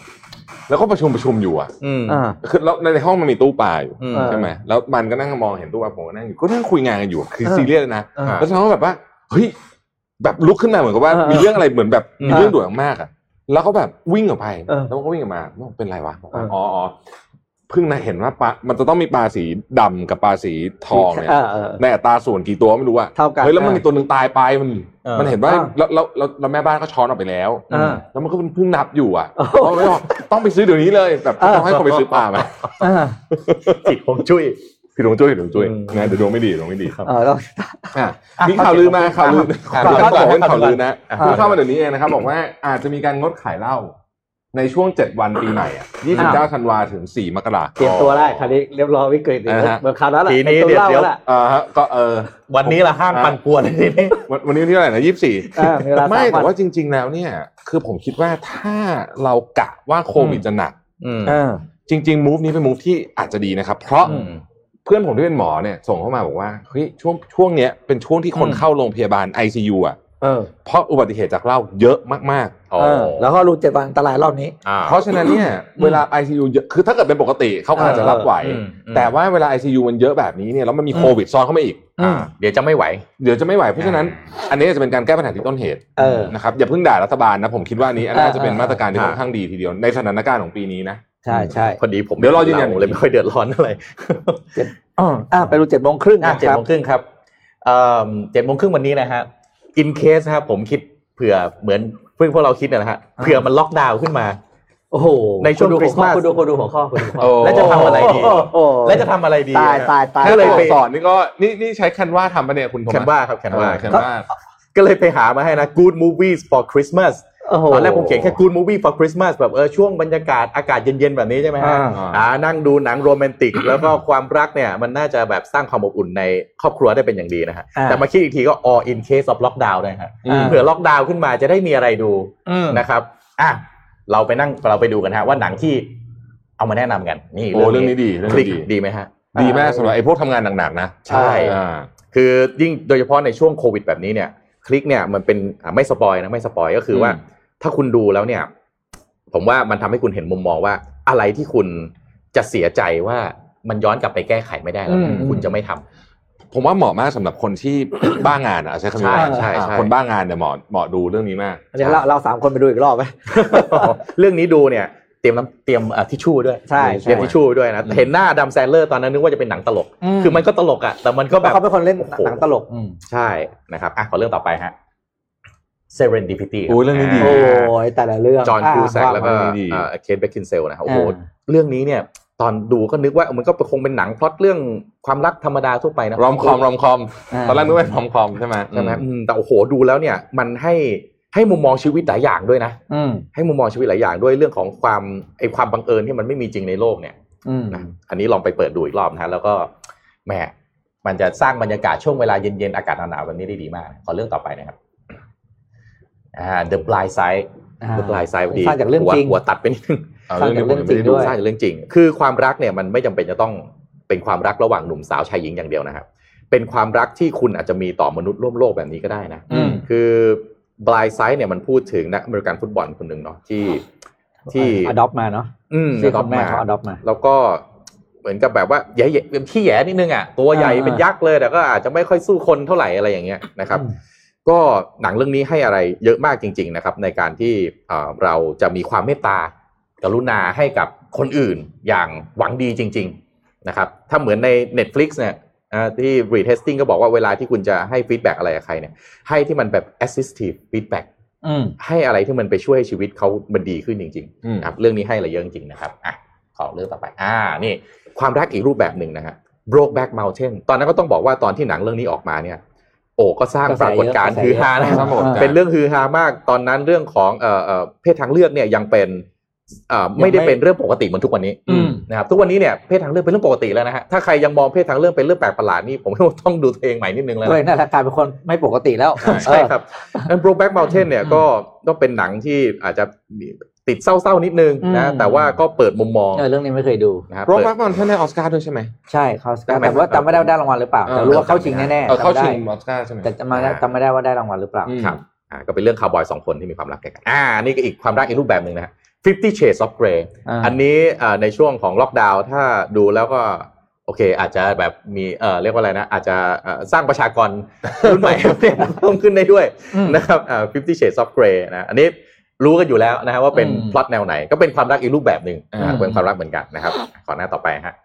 แล้วก็ประชุมประชุมอยู่อะอืมอ่า คือแล้วในห้องมันมีตู้ปลาอยู่อืมเออใช่ไหมแล้วมันก็นั่งมองเห็นตู้ปลาผมก็นั่งอยู่ก็นั่งคุยงานกันอยู่คือเออ ซีเรียสเลยนะเออ แล้วเขาก็แบบว่าเฮ้ยแบบลุกขึ้นมาเหมือนกับว่า เออมีเรื่องอะไรเหมือนแบบอืมมีเรื่องด่วนมากๆอะแล้วก็แบบวิ่งออกไปเออแล้วก็วิ่งออกมาบอกเป็นไรวะบอกว่าเอออ๋ อ๋ออ๋อ เพิ่งนะเห็นว่าปลา มันจะต้องมีปลาสีดำกับปลาสีทองเนี่ยเออเออในอัตราส่วนกี่ตัวไม่รู้อะเท่ากันเฮ้ยแล้วมันเออมีตัวหนึ่งตายไปมันเออมันเห็นว่าอ่าแล้วแล้วแล้วแล้วแม่บ้านก็ช้อนออกไปแล้วอ่าแล้วมันก็เพิ่งนับอยู่อะโอ้โหเขาไม่บอกต้องไปซื้อเดี๋ยวนี้เลยแบบเออต้องให้คนไปซื้อปลาไหมอ่าผิดฮวงจุ้ยผิดดวงจุ้ยผิดดวงจุ้ยอืมนะเดี๋ยวดวงไม่ดีดวงไม่ดีเออเราอะอะมีข่าวลือมาข่าวลืออะข่าวลือข่าวบอกว่าเป็นข่าข่าววลืลืออนะอะเพิ่งเข้ามาเดี๋ยวนี้เองนะครับบอกว่าอาจจะมีการงดขายเหล้า ในช่วง 7 วันปีใหม่อะ29ธันวาถึง 4 มกราคมเตรียมตัวได้คราวนี้เรียบร้อยวิกฤตอ่าฮะเหมือนคราวนั้นแหละทีนี้ป็ตัวเดี๋ยวล่าเดี๋ยวแหละอ่าฮะก็เออวันนี้ละห้างปันป่วนเลยทีนี้วันวันนี้วันที่เท่าไหร่นะยี่สิบสี่อ่ามีเวลาไม่สามแต่วันว่าจริง ๆ แล้วเนี่ย คือผมคิดว่าถ้าเรากะว่าโควิดจะหนักอืมเออจริงๆ move นี้เป็น move ที่อาจจะดีนะครับ เพราะอืมเพื่อนผมที่เป็นหมอเนี่ยส่งเข้ามาบอกว่าเฮ้ยช่วงช่วงเนี้ยเป็นช่วงที่คนอืมเข้าโรงพยาบาล ICU อะ เออเพราะอุบัติเหตุจากเหล้าเยอะมากอ๋อเออแล้วก็รู้เจ็ดวันอันตรายรอบนี้อ่าๆเพราะฉะนั้นเนี่ยเวลา ICU เยอะคือถ้าเกิดเป็นปกติเขาก็อาจจะรับไหวอืมอืมแต่ว่าเวลา ICU มันเยอะแบบนี้เนี่ยแล้วมันมีโควิดซ้อนเข้ามาอีกอืมอ่าเดี๋ยวจะไม่ไหว เดี๋ยวจะไม่ไหวเพราะฉะนั้น อันนี้จะเป็นการแก้ปัญหาที่ต้นเหตุเออนะครับอย่าเพิ่งด่ารัฐบาลนะผมคิดว่าอันนี้อันน่าจะเป็นเออมาตรการที่อ่าค่อนข้างดีทีเดียวในสถานการณ์ของปีนี้นะใช่ใช่พอดีผมเดี๋ยวรอยืนยันเลยไม่ค่อยเดือดร้อนเท่าไหร่อ๋ออ่าไปดูเจ็ดโมงครึ่งอะนะเจ็ดครับโมงครึ่งครับเอ่อเจ็ดโมงครึ่งวันนี้นะฮะ in case นะครับผมคิดเผื่อเหมือนเพื่อนพวกเราคิดนะฮะเผื่อมันล็อกดาวน์ขึ้นมา โอ้โหในช่วงณดูหัวข้อ Christmas คุณดูคุณดูหัวข้อคุณดูหัวข้อโอ้แล้วจะทำอะไรดีโโหและจะทำอะไรดีตายตายตายแค่ก็เลเลยยไปไปสอนนี่ก็นี่นี่ใช้แคนวาทำปะเนี่ยคุณโทมัสแคนวาครับแคนวาแคนวาก็เลยไปหามาให้นะ good movies for Christmas โอ้โห ตอนแรกผมเขียนแค่ good movie for Christmas แบบเออช่วงบรรยากาศอากาศเย็นๆ แบบนี้ใช่ไหมฮะอ่าอ่านั่งดูหนังโรแมนติก แล้วก็ความรักเนี่ยมันน่าจะแบบสร้างความอบอุ่นในครอบครัวได้เป็นอย่างดีนะฮะอ่าแต่มาคิดอีกทีก็ all in case of lockdown นะฮะอืมเผื่อล็อกดาวน์ขึ้นมาจะได้มีอะไรดูอืมนะครับอะเราไปนั่งเราไปดูกันฮะว่าหนังที่เอามาแนะนำกัน นี่โอ้เรื่องนี้ดีเรื่องคลิกนี้ดีดีไหมฮะดีมากสำหรับไอ้พวกทำงานหนักๆนะใช่อ่าคือยิ่งโดยเฉพาะในช่วงโควิดแบบนี้เนี่ยคลิกเนี่ยมันเป็นอะไม่ spoil นะไม่ spoil ก็คือว่าอืม ถ้าคุณดูแล้วเนี่ย ผมว่ามันทำให้คุณเห็นมุมมองว่า อะไรที่คุณจะเสียใจว่ามันย้อนกลับไปแก้ไขไม่ได้แล้วอืมคุณจะไม่ทำผมว่าเหมาะมากสำหรับคนที่บ้างานอะใช้คำนี้ใช่ว่าใช่ใช่อ่าคนบ้างานเนี่ยเหมาะเหมาะดูเรื่องนี้มากเดี๋ยวเราเราสามคนไปดูอีกรอบไหมเรื่องนี้ดูเนี่ยเตรียมน้ำเตรียมอะทิชชู่ด้วยใช่เตรียมใช่ทิชชู่ด้วยนะเห็นหน้า Adam Sandler ตอนนั้นนึกว่าจะเป็นหนังตลกอืมคือมันก็ตลกอะแต่มันก็เพราะเขาเป็นคนเล่นโอ้โหหนังตลกอืมใช่นะครับอะขอเรื่องต่อไปฮะ Serendipity โอ้ยเรื่องนี้ดี โอ้ยแต่ละเรื่อง John Cusack อ่าแล้วก็เรื่องนี้ดี Kate Beckinsale นะโอ้โหอ่าเรื่องนี้เนี่ยตอนดูก็นึกว่ามันก็คงเป็นหนังพล็อตเรื่องความรักธรรมดาทั่วไปนะ rom-com rom-comาตอนแรกนึกว่าเป็นรอมคอมใช่ไหมใช่ไหมอืมแต่โอ้โหดูแล้วเนี่ยมันให้ให้มุมมองชีวิตหลายอย่างด้วยนะอืมให้มุมมองชีวิตหลายอย่างด้วยเรื่องของความไอความบังเอิญที่มันไม่มีจริงในโลกเนี่ยอืมนะอันนี้ลองไปเปิดดูอีกรอบนะฮะแล้วก็แหมมันจะสร้างบรรยากาศช่วงเวลาเย็นๆอากาศหนาวๆแบบนี้ได้ดีมากขอเรื่องต่อไปนะครับ อ่า The Blind Side อ่า The Blind Side พอดีสร้างจากเรื่องหัวจริงหัวตัดไปนิดนึงเอาเรื่องนี้ผมยังไม่ได้ด้ดูวยสร้างจากเรื่องจริง คือความรักเนี่ยมันไม่จำเป็นจะต้องเป็นความรักระหว่างหนุ่มสาวชายหญิงอย่างเดียวนะครับ เป็นความรักที่คุณอาจจะมีต่อมนุษย์ร่วมโลกแบบนี้ก็ได้นะอืมคือ Blind Side เนี่ยมันพูดถึงนักอเมริกันฟุตบอลคนหนึ่งเนาะที่ที่อดอปมาเนาะอืมที่คุ adopt ณแม่เขาอดอปมา แล้วก็เหมือนกับแบบว่าแย่ๆเป็นขี้แย่นิดนึงอะตัวใหญ่อ่าเป็นยักษ์เลยแต่ก็อาจจะไม่ค่อยสู้คนเท่าไหร่อะไรอย่างเงี้ยนะครับอืม ก็หนังเรื่องนี้ให้อะไรเยอะมากจริง ๆนะครับ ในการที่เอ่อเราจะมีความเมตตากรุณาให้กับคนอื่นอย่างหวังดีจริง ๆนะครับ ถ้าเหมือนใน Netflix เนี่ยอ่าที่ Reed Hastings ก็บอกว่าเวลาที่คุณจะให้ feedback อะไรกับใครเนี่ยให้ที่มันแบบ assistive feedback อืมให้อะไรที่มันไปช่วยให้ชีวิตเขามันดีขึ้นจริงๆอืมนะครับเรื่องนี้ให้อะไรเยอะจริงๆนะครับอะขอเรื่องต่อไป อ่านี่ความรักอีกรูปแบบหนึ่งนะฮะ Brokeback Mountain ตอนนั้นก็ต้องบอกว่าตอนที่หนังเรื่องนี้ออกมาเนี่ย โอ้ก็สร้างกระแสปรากฏการณ์เยอะฮือฮานะกระแสเยอะสร้างปรากฏการณ์เป็นเรื่องฮือฮามากตอนนั้นเรื่องของเอ่อเอ่อเพศทางเลือกเนี่ยยังเป็นเอ่อไม่ได้เป็นเรื่องปกติเหมือนทุกวันนี้อืมนะครับทุกวันนี้เนี่ยเพศทางเลือกเป็นเรื่องปกติแล้วนะฮะถ้าใครยังมองเพศทางเลือกเป็นเรื่องแปลกประหลาดนี่ผมว่าต้องดูตัวเองใหม่นิดนึงแล้วตัวนะเองนั่นแหละกลายเป็นคนไม่ปกติแล้วใช่ครับนั้น Brokeback Mountain เนี่ยก็ก็เป็นหนังที่อาจจะ ติดเศร้าๆนิดนึงนะอืมแต่ว่าก็เปิดมุมมองเออเรื่องนี้ไม่เคยดูนะครับโรเปิดบักมันท่านได้ออสการ์ด้วยใช่ไหมใช่เขาได้ไหมแต่ว่าจำไม่ได้ว่าได้รางวัลหรือเปล่าแต่รู้ว่าเข้าชิงแน่ๆเออเข้าชิงจำออสการ์ใช่ไหมได้แต่จำไม่ได้จำไม่ได้ว่าได้รางวัลหรือเปล่าอืมครับอ่าก็เป็นเรื่องคาวบอยสองคนที่มีความรักกันอ่านี่ก็อีกความรักอีกรูปแบบหนึ่งนะฮะ Fifty Shades of Grey อ่าอันนี้อ่าในช่วงของล็อกดาวน์ถ้าดูแล้วก็โอเค อาจจะแบบมีเอ่อเรียกว่าอะไรนะ อาจจะเอ่อสร้างประชากรรุ่นใหม่เพิ่มขึ้นได้ด้วยอืมนะครับอ่า Fifty Shades of Grey นะอันนี้ รู้กันอยู่แล้วนะฮะว่าเป็นอืมพล็อตแนวไหน ก็เป็นความรักอีกรูปแบบหนึ่งนะฮะอืมเป็นความรักเหมือนกันนะครับ ขอหน้าต่อไปฮะ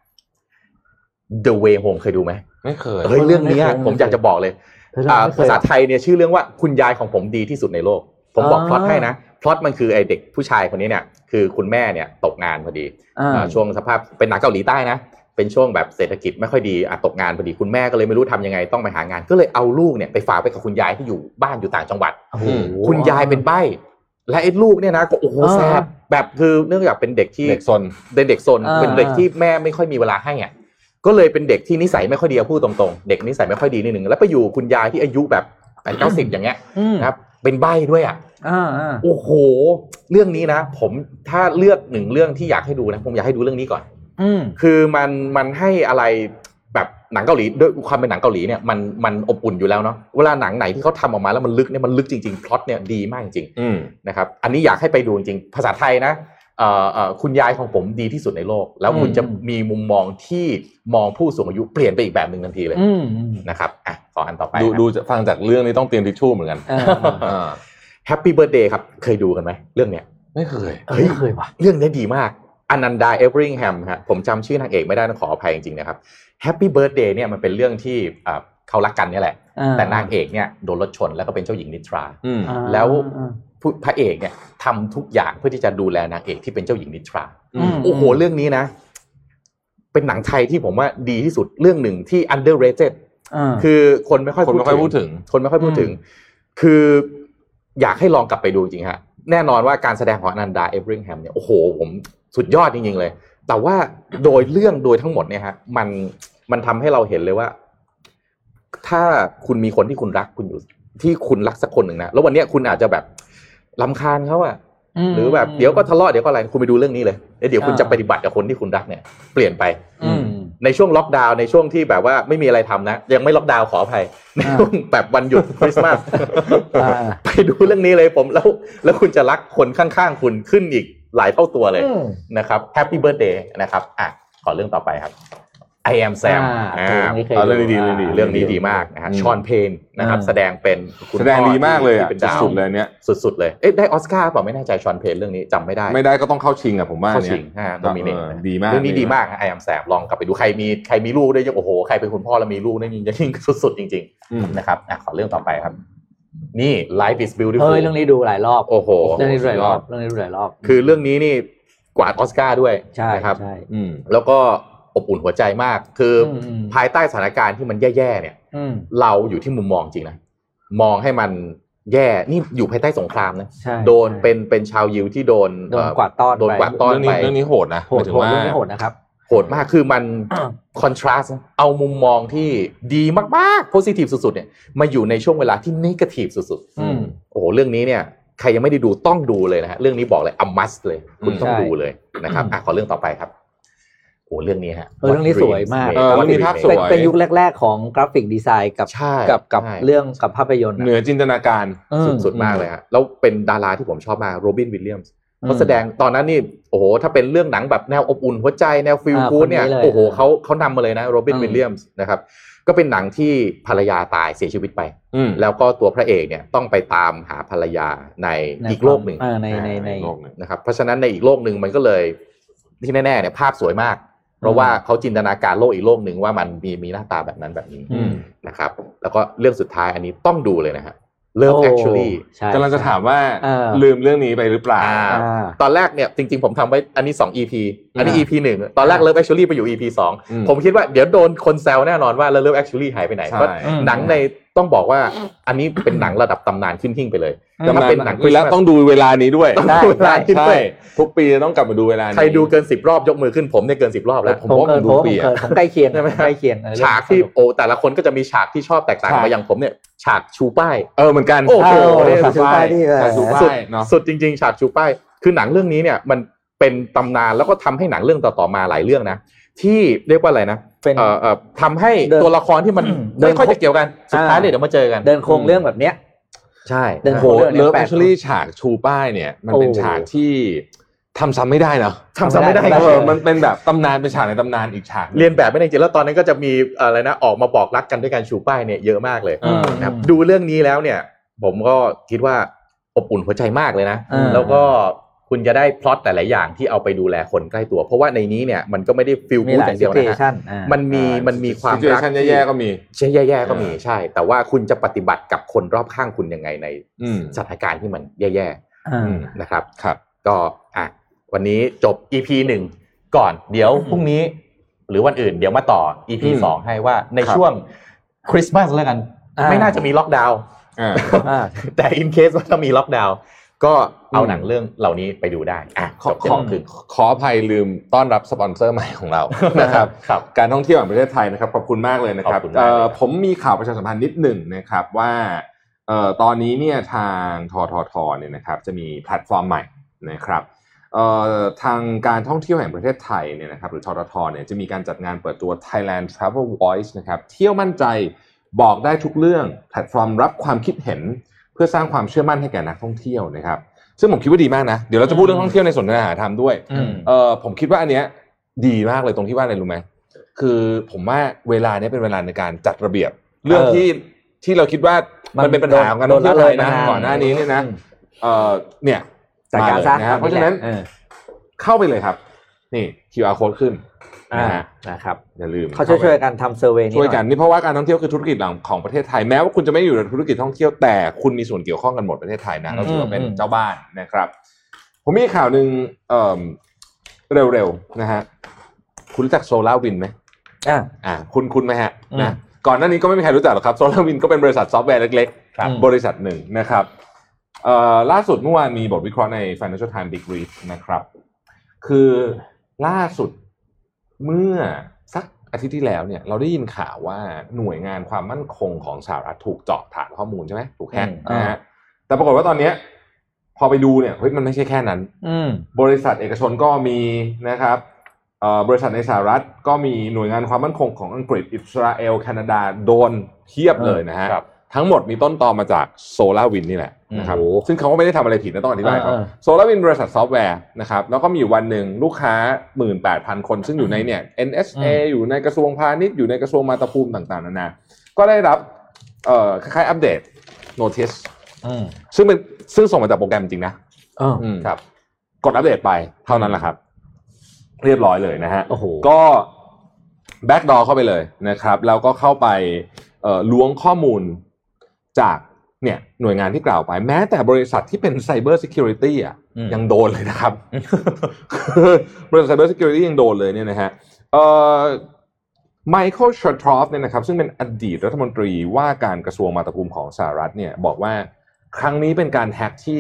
The Way Home เคยดูไหมไม่เคยเฮ้ยเรื่องเนี้ยไม่เคยผมอยากจะบอกเลยเธออ่าไม่เคภายษาหรอไทยเนี่ยชื่อเรื่องว่าคุณยายของผมดีที่สุดในโลก ผมบอกอ่าพล็อตให้นะพล็อตมันคือไอเด็กผู้ชายคนนี้เนี่ย คือคุณแม่เนี่ยตกงานพอดีอ่าอ่าช่วงสภาพเป็นหนังเกาหลีใต้นะเป็นช่วงแบบเศรษฐกิจไม่ค่อยดีอะตกงานพอดีคุณแม่ก็เลยไม่รู้ทำยังไงต้องไปหางาน ก็เลยเอาลูกเนี่ยไปฝากไปกับคุณยายที่อยู่บ้านอยู่ต่างจังหวัดโอ้โหคุณยายเป็นใบ้ และไอ้ลูกเนี่ยนะก็โอ้โหอ่าแสบแแบบคือเนื่องจากเป็นเด็กที่เด็กซนเป็นเด็กซนอ่าเป็นเด็กที่แม่ไม่ค่อยมีเวลาให้อะก็เลยเป็นเด็กที่นิสัยไม่ค่อยดีอะพูดตรงๆ เด็กนิสัยไม่ค่อยดีนิดนึงแล้วไปอยู่คุณยายที่อายุแบบแปดเก้าสิบอย่างเงี้ยอืมนะครับเป็นใบ้ด้วยอะอ่าอ่าโอ้โห เรื่องนี้นะ ผมถ้าเลือกหนึ่งเรื่องที่อยากให้ดูนะ ผมอยากให้ดูเรื่องนี้ก่อน อืมคือมันมันให้อะไร แบบหนังเกาหลีด้วยความเป็นหนังเกาหลีเนี่ยมันมันอบอุ่นอยู่แล้วเนาะเวลาหนังไหนที่เขาทำออกมาแล้วมันลึกเนี่ยมันลึกจริงๆพล็อตเนี่ยดีมากจริงอืมๆนะครับอันนี้อยากให้ไปดูจริงๆภาษาไทยนะเอ่อเอ่อคุณยายของผมดีที่สุดในโลก แล้วคุณอืมจะมีมุมมองที่มองผู้สูงอายุเปลี่ยนไปอีกแบบหนึ่งทันทีเลยอืมอืมนะครับอะขออันต่อไปดูครับดูจะฟังจากเรื่องนี้ต้องเตรียมทิชชู่เหมือนกันเออเอออ่า Happy Birthday ครับ เคยดูกันไหมเรื่องเนี้ยไม่เคยเฮ้ยเคยว่ะเรื่องนี้ดีมาก อนันดาเอเวอริงแฮมฮะผมจำชื่อนางเอกไม่ได้ต้องขออภัยจริงๆนะครับ Happy Birthday เนี่ยมันเป็นเรื่องที่อ่าเขารักกันเนี่ยแหละอ่าแต่นางเอกเนี่ยโดนรถชนแล้วก็เป็นเจ้าหญิงนิทราอืมอ่าแล้วอ่าผู้พระเอกเนี่ยทำทุกอย่างเพื่อที่จะดูแลนางเอกที่เป็นเจ้าหญิงนิทราอืมโอ้โหเรื่องนี้นะ เป็นหนังไทยที่ผมว่าดีที่สุดเรื่องหนึ่งที่ underrated อ่าคือคนไม่ค่อยคนไม่ค่อยพูดถึง คนไม่ค่อยพูดถึง คืออยากให้ลองกลับไปดูจริงๆฮะแน่นอนว่าการแสดงของอนันดาเอเวอริงแฮมเนี่ยโอ้โหผม สุดยอดจริงๆเลย แต่ว่าโดยเรื่องโดยทั้งหมดเนี่ยฮะมันมันทำให้เราเห็นเลยว่า ถ้าคุณมีคนที่คุณรักคุณอยู่ที่คุณรักสักคนหนึ่งนะแล้ววันเนี้ยคุณอาจจะแบบลำคาญเขาอะหรือแบบเดี๋ยวก็ทะเลาะเดี๋ยวก็อะไรคุณไปดูเรื่องนี้เลยแล้วเดี๋ยวคุณจะปฏิบัติกับคนที่คุณรักเนี่ยเปลี่ยนไปอืมในช่วงล็อกดาวน์ในช่วงที่แบบว่าไม่มีอะไรทำนะ ยังไม่ล็อกดาวน์ขออภัยในช่วงแบบวันหยุดคริสต์มาสอ่าไปดูเรื่องนี้เลยผมแล้ว แล้วคุณจะรักคนข้างๆ คุณขึ้นอีก หลายเท่าตัวเลยอืมนะครับ Happy Birthday นะครับอะขอเรื่องต่อไปครับ I am Sam อ่าอ่าเรื่องนี้เคยอ่าเรื่องนี้ดีเรื่องนี้เรื่องนี้ดีมากนะฮะอืมชอนเพนนะครับอ่าแสดงเป็นคุณแสดงดีมากเลยอะที่เป็นดาวสุดๆเลยเนี่ยสุดๆเลยเอ๊ะได้ออสการ์เปล่าไม่แน่ใจชอนเพนเรื่องนี้จำไม่ได้ ไม่ได้ก็ต้องเข้าชิงอะผมว่าเข้าเนี่ชิยงฮะโนมิเนตเออดีมากเรื่องนี้ดีมากไอ am Sam ลองกลับไปดูใครมีใครมีลูกได้วยโอ้โหใครเป็นคุณพ่อแล้วมีลูกนี่ยิ่งยิ่งสุดๆจริงอืมๆนะครับอะขอเรื่องต่อไปครับ นี่ Life is beautiful เฮ้ยเรื่องนี้ดูหลายรอบ โอ้โห เรื่องนี้ดูหลายรอบสุดยอดเรื่องนี้ดูหลายรอบ คือเรื่องนี้นี่กวาดออสการ์ด้วยใช่นะครับใช่อืมแล้วก็อบอุ่นหัวใจมาก คืออมอืมภายใต้สถานการณ์ที่มันแย่ๆเนี่ยอืมเราอยู่ที่มุมมองจริงนะ มองให้มันแย่ นี่อยู่ภายใต้สงครามนะใช่โดนเป็นเป็นชาวยิวที่โดนโดนเอ่อกวาดต้อนโดนไปกวาดต้อนเรื่องนี้ไปเรื่องนี้โหดนะโหหมาดยถึงโหดว่าเรื่องนี้โหดนะครับ โหดมากคือมันคอนทราสต์เอามุมมองที่ดีมากๆโพซิทีฟสุดๆเนี่ยมาอยู่ในช่วงเวลาที่นกาทีฟสุดอืมๆโอ้โหเรื่องนี้เนี่ยใครยังไม่ได้ดูต้องดูเลยนะฮะเรื่องนี้บอกเลย a must เลย คุณต้องใช่ดูเลยนะครับอะขอเรื่องต่อไปครับโอ้โหเรื่องนี้ฮะเออเรื่องนี้สวยมากเออเรื่องนี้ภาพสวยเป็นเป็นยุคแรก ๆ ของ graphic design กับใช่กับกับใช่เรื่องกับภาพยนตร์เหนือจินตนาการอืมสุดๆมากเลยฮะแล้วเป็นดาราที่ผมชอบมากโรบินวิลเลียมส์อืม เขาแสดงตอนนั้นนี่โอ้โหถ้าเป็นเรื่องหนังแบบแนวอบอุ่นหัวใจแนว feel อ่า good เนี่ยคนนี้เลยโอ้โหเขาเขานำมาเลยนะโรบินอืมวิลเลียมส์นะครับก็เป็นหนังที่ภรรยาตายเสียชีวิตไปอืมแล้วก็ตัวพระเอกเนี่ยต้องไปตามหาภรรยาในในอีกโลกหนึ่งเออในในในโลกหนึ่งนะครับเพราะฉะนั้นในอีกโลกหนึ่งมันก็เลยที่แน่ๆเนี่ยภาพสวยมาก เพราะว่าเขาจินตนาการโลกอีกโลกหนึ่งว่ามันมีมีหน้าตาแบบนั้นแบบนี้อืมนะครับ แล้วก็เรื่องสุดท้ายอันนี้ต้องดูเลยนะฮะ Love โอ้ Actually ใช่กำลังจะถามว่าเออลืมเรื่องนี้ไปหรือเปล่าอ่าอ่า ตอนแรกเนี่ยจริงๆผมทำไว้อันนี้ 2 EP อันนี้อ่า EP หนึ่งตอนแรก Love Actually ไปอยู่ EP สองอืมผมคิดว่าเดี๋ยวโดนคนแซวแน่นอนว่าแล้ว Love Actually หายไปไหนใช่เพราะอืมหนังในต้องบอกว่าอันนี้เป็นหนังระดับตำนานขึ้นหิ้งไปเลยอืมแต่ถ้าเป็นหนังคุยแล้วต้องดูเวลานี้ด้วยต้องดูเวลานี้ใช่ด้วยทุกปีจะต้องกลับมาดูเวลานี้ใครดูเกิน10รอบยกมือขึ้นผมเนี่ยเกิน10รอบแล้วผมผมว่าเกินผมดูผมปีเกิอะนผมใกล้เคียงใช่ไหมใกล้เคียงเออฉากที่โอ้แต่ละคนก็จะมีฉากที่ชอบแตกต่างกันใช่มาอย่างผมเนี่ยฉากชูป้ายเออเหมือนกันโอ้โหเออเนี่ยฉากชูป้ายที่ฉากชูสุดป้ายเนาะสุดจริง ๆ ฉากชูป้ายคือหนังเรื่องนี้เนี่ยมัน เป็นตำนานแล้วก็ทำให้หนังเรื่องต่อๆมาหลายเรื่องนะที่เรียกว่าอะไรนะเป็นเอ่อเอ่อทำให้เดินตัวละครที่มันเดินไม่ค่อยจะเกี่ยวกันสุดท้ายอ่าเนี่ยเดี๋ยวมาเจอกัน เดินโครงเรื่องแบบเนี้ยใช่เดินโอ้โคโหรงเรื่องเลิฟแปแอลกคชั่ลี่ฉากชูป้ายเนี่ย มันเป็นโอ้ฉากที่ทำซ้ำไม่ได้เนาะทำซ้ำไม่ได้ทำไม่ได้เออมันเป็นแบบตำนานเป็นฉากในตำนานอีกฉากหงเรียนแบบไม่ได้จริงๆแล้วตอนนั้นก็จะมีอะไรนะออกมาบอกรักกันด้วยการชูป้ายเนี่ยเยอะมากเลยอืมนะครับดูเรื่องนี้แล้วเนี่ย ผมก็คิดว่าอบอุ่นหัวใจมากเลยนะอ่าแล้วก็ คุณจะได้พล็อตแต่ละอย่างที่เอาไปดูแลคนใกล้ตัว เพราะว่าในนี้เนี่ยมันก็ไม่ได้ฟิลมีกู๊ดหลาอยย่างเดียวซินะเชัฮะนอ่ามันมีมันมีความซิรักชันแย่ๆก็มีใช่แย่ๆก็มีใช่ แต่ว่าคุณจะปฏิบัติกับคนรอบข้างคุณยังไงในอืมสถานการณ์ที่มันแย่อ่าอืมๆนะครับครับ ก็อะวันนี้จบ EP หนึ่งก่อนเดี๋ยวพรุ่งนี้ หรือวันอื่นเดี๋ยวมาต่อ EP อืมสองให้ว่าในครับช่วงคริสต์มาสแล้วกันอ่าไม่น่าจะมีล็อกดาวน์อ่าอ่าแต่ in case ว่าถ้ามีล็อกดาวน์ ก็เอาหนังเรื่องเหล่านี้ไปดูได้อะขอจบเจ็ดขอโมงครึ่งขออภัยลืมต้อนรับสปอนเซอร์ใหม่ของเรานะครับครับ การท่องเที่ยวแห่งประเทศไทยนะครับขอบคุณมากเลยนะครับขอบคุณมากเลยเอ่อครับผมมีข่าวประชาสัมพันธ์นิดหนึ่งนะครับว่าเอ่อตอนนี้เนี่ยทางทททเนี่ยนะครับจะมีแพลตฟอร์มใหม่นะครับเอ่อทางการท่องเที่ยวแห่งประเทศไทยเนี่ยนะครับหรือทททเนี่ยจะมีการจัดงานเปิดตัว Thailand Travel Voice นะครับเที่ยวมั่นใจบอกได้ทุกเรื่องแพลตฟอร์มรับความคิดเห็น เพื่อสร้างความเชื่อมั่นให้แก่นักท่องเที่ยวนะครับ ซึ่งผมคิดว่าดีมากนะ เดี๋ยวเราจะพูดเรื่องท่องเที่ยวในสนทนาหาธรรมด้วยอืมเออผมคิดว่าอันเนี้ยดีมากเลยตรงที่ว่าอะไรรู้ไหมคือผมว่าเวลาเนี้ยเป็นเวลาในการจัดระเบียบ เรื่องเออที่ที่เราคิดว่ามันเป็นปัญหาของการท่องเที่ยวไทยนะโดนละเลยมานานก่อนหน้านี้เนี่ยนะเออเนี่ยจากการสร้างมเลยนะฮะเพราะฉะนั้นเออเข้าไปเลยครับ นี่ QR code ขึ้นอ่า นะฮะนะครับอย่าลืมเขาช่วยช่วยๆกันทำ survey นี้ช่วยกันหอนี่เพราะว่าการท่องเที่ยวคือธุรกิจหลักของประเทศไทยแม้ว่าคุณจะไม่อยู่ในธุรกิจท่องเที่ยวแต่คุณมีส่วนเกี่ยวข้องกันหมดประเทศไทยนะเราถือว่าเป็นอืมเจ้าบ้านนะครับ ผมมีข่าวหนึ่งเอ่อเร็วๆนะฮะคุณรู้จัก SolarWinds ไหมอ่าอ่า คุณคุณไหมฮะอืมนะก่อนหน้านี้ก็ไม่มีใครรู้จักหรอกครับ SolarWinds ก็เป็นบริษัทซอฟต์แวร์เล็กครับบริษัทหนึ่งนะครับเอ่อล่าสุดเมื่อวานมีบทวิเคราะห์ใน Financial Times Big Read นะครับ คือล่าสุด เมื่อสักอาทิตย์ที่แล้วเนี่ยเราได้ยินข่าวว่าหน่วยงานความมั่นคงของสหรัฐถูกเจาะฐานข้อมูลใช่ไหมถูกแฮ็กอืมนะฮะแต่ปรากฏว่าตอนเนี้ยพอไปดูเนี่ยเฮ้ยมันไม่ใช่แค่นั้น อืมบริษัทเอกชนก็มีนะครับเอ่อบริษัทในสหรัฐก็มีหน่วยงานความมั่นคงของอังกฤษอิสราเอลแคนาดาโดนเทียบเลยนะฮะครับ ทั้งหมดมีต้นตอมาจากโซลาวินนี่แหละนะครับโอ้โหซึ่งเขาก็ไม่ได้ทำอะไรผิดนะต้องอธิบายเขาเออเออ SolarWinds บริษัทซอฟต์แวร์นะครับแล้วก็มีอยู่วันหนึ่งลูกค้า 18,000 คน ซึ่งอยู่ในเนี่ย NSA อยู่ในกระทรวงพาณิชย์อยู่ในกระทรวงมาตุภูมิต่างๆนานาก็ได้รับเอ่อคล้ายๆอัปเดต notice อืมซึ่งเป็นซึ่งส่งมาจากโปรแกรมจริงนะเอออืมครับ กดอัปเดตไปเท่านั้นแหละครับ เรียบร้อยเลยนะฮะโอ้โหก็ backdoor เข้าไปเลยนะครับ แล้วก็เข้าไปเอ่อล้วงข้อมูล จากเนี่ยหน่วยงานที่กล่าวไป แม้แต่บริษัทที่เป็น cyber security อะอืมยังโดนเลยนะครับ บริษัท cyber security ยังโดนเลยเนี่ยนะฮะเอ่อ Michael Chertoff เนี่ยนะครับซึ่งเป็นอดีตรัฐมนตรีว่าการกระทรวงมาตุภูมิของสหรัฐเนี่ยบอกว่าครั้งนี้เป็นการแฮ็กที่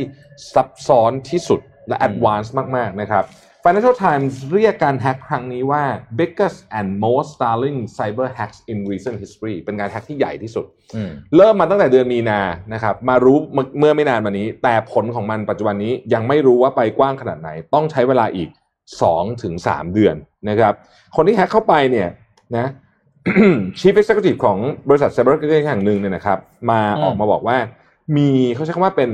ซับซ้อนที่สุดและ advance มาก ๆ นะครับ Financial Times เรียกการแฮ็กครั้งนี้ว่า biggest and most startling cyber hacks in recent history เป็นการแฮ็กที่ใหญ่ที่สุดอืมเริ่มมาตั้งแต่เดือนมีนานะครับ มารู้เมื่อเมื่อไม่นานมานี้ แต่ผลของมันปัจจุบันนี้ยังไม่รู้ว่าไปกว้างขนาดไหน ต้องใช้เวลาอีก2ถึง3เดือนนะครับ คนที่แฮ็กเข้าไปเนี่ยนะ Chief Executive ของบริษัท Cyber Security แห่งหนึ่งเนี่ยนะครับ มาอืมออกมาบอกว่า มีเขาใช้คำว่าเป็น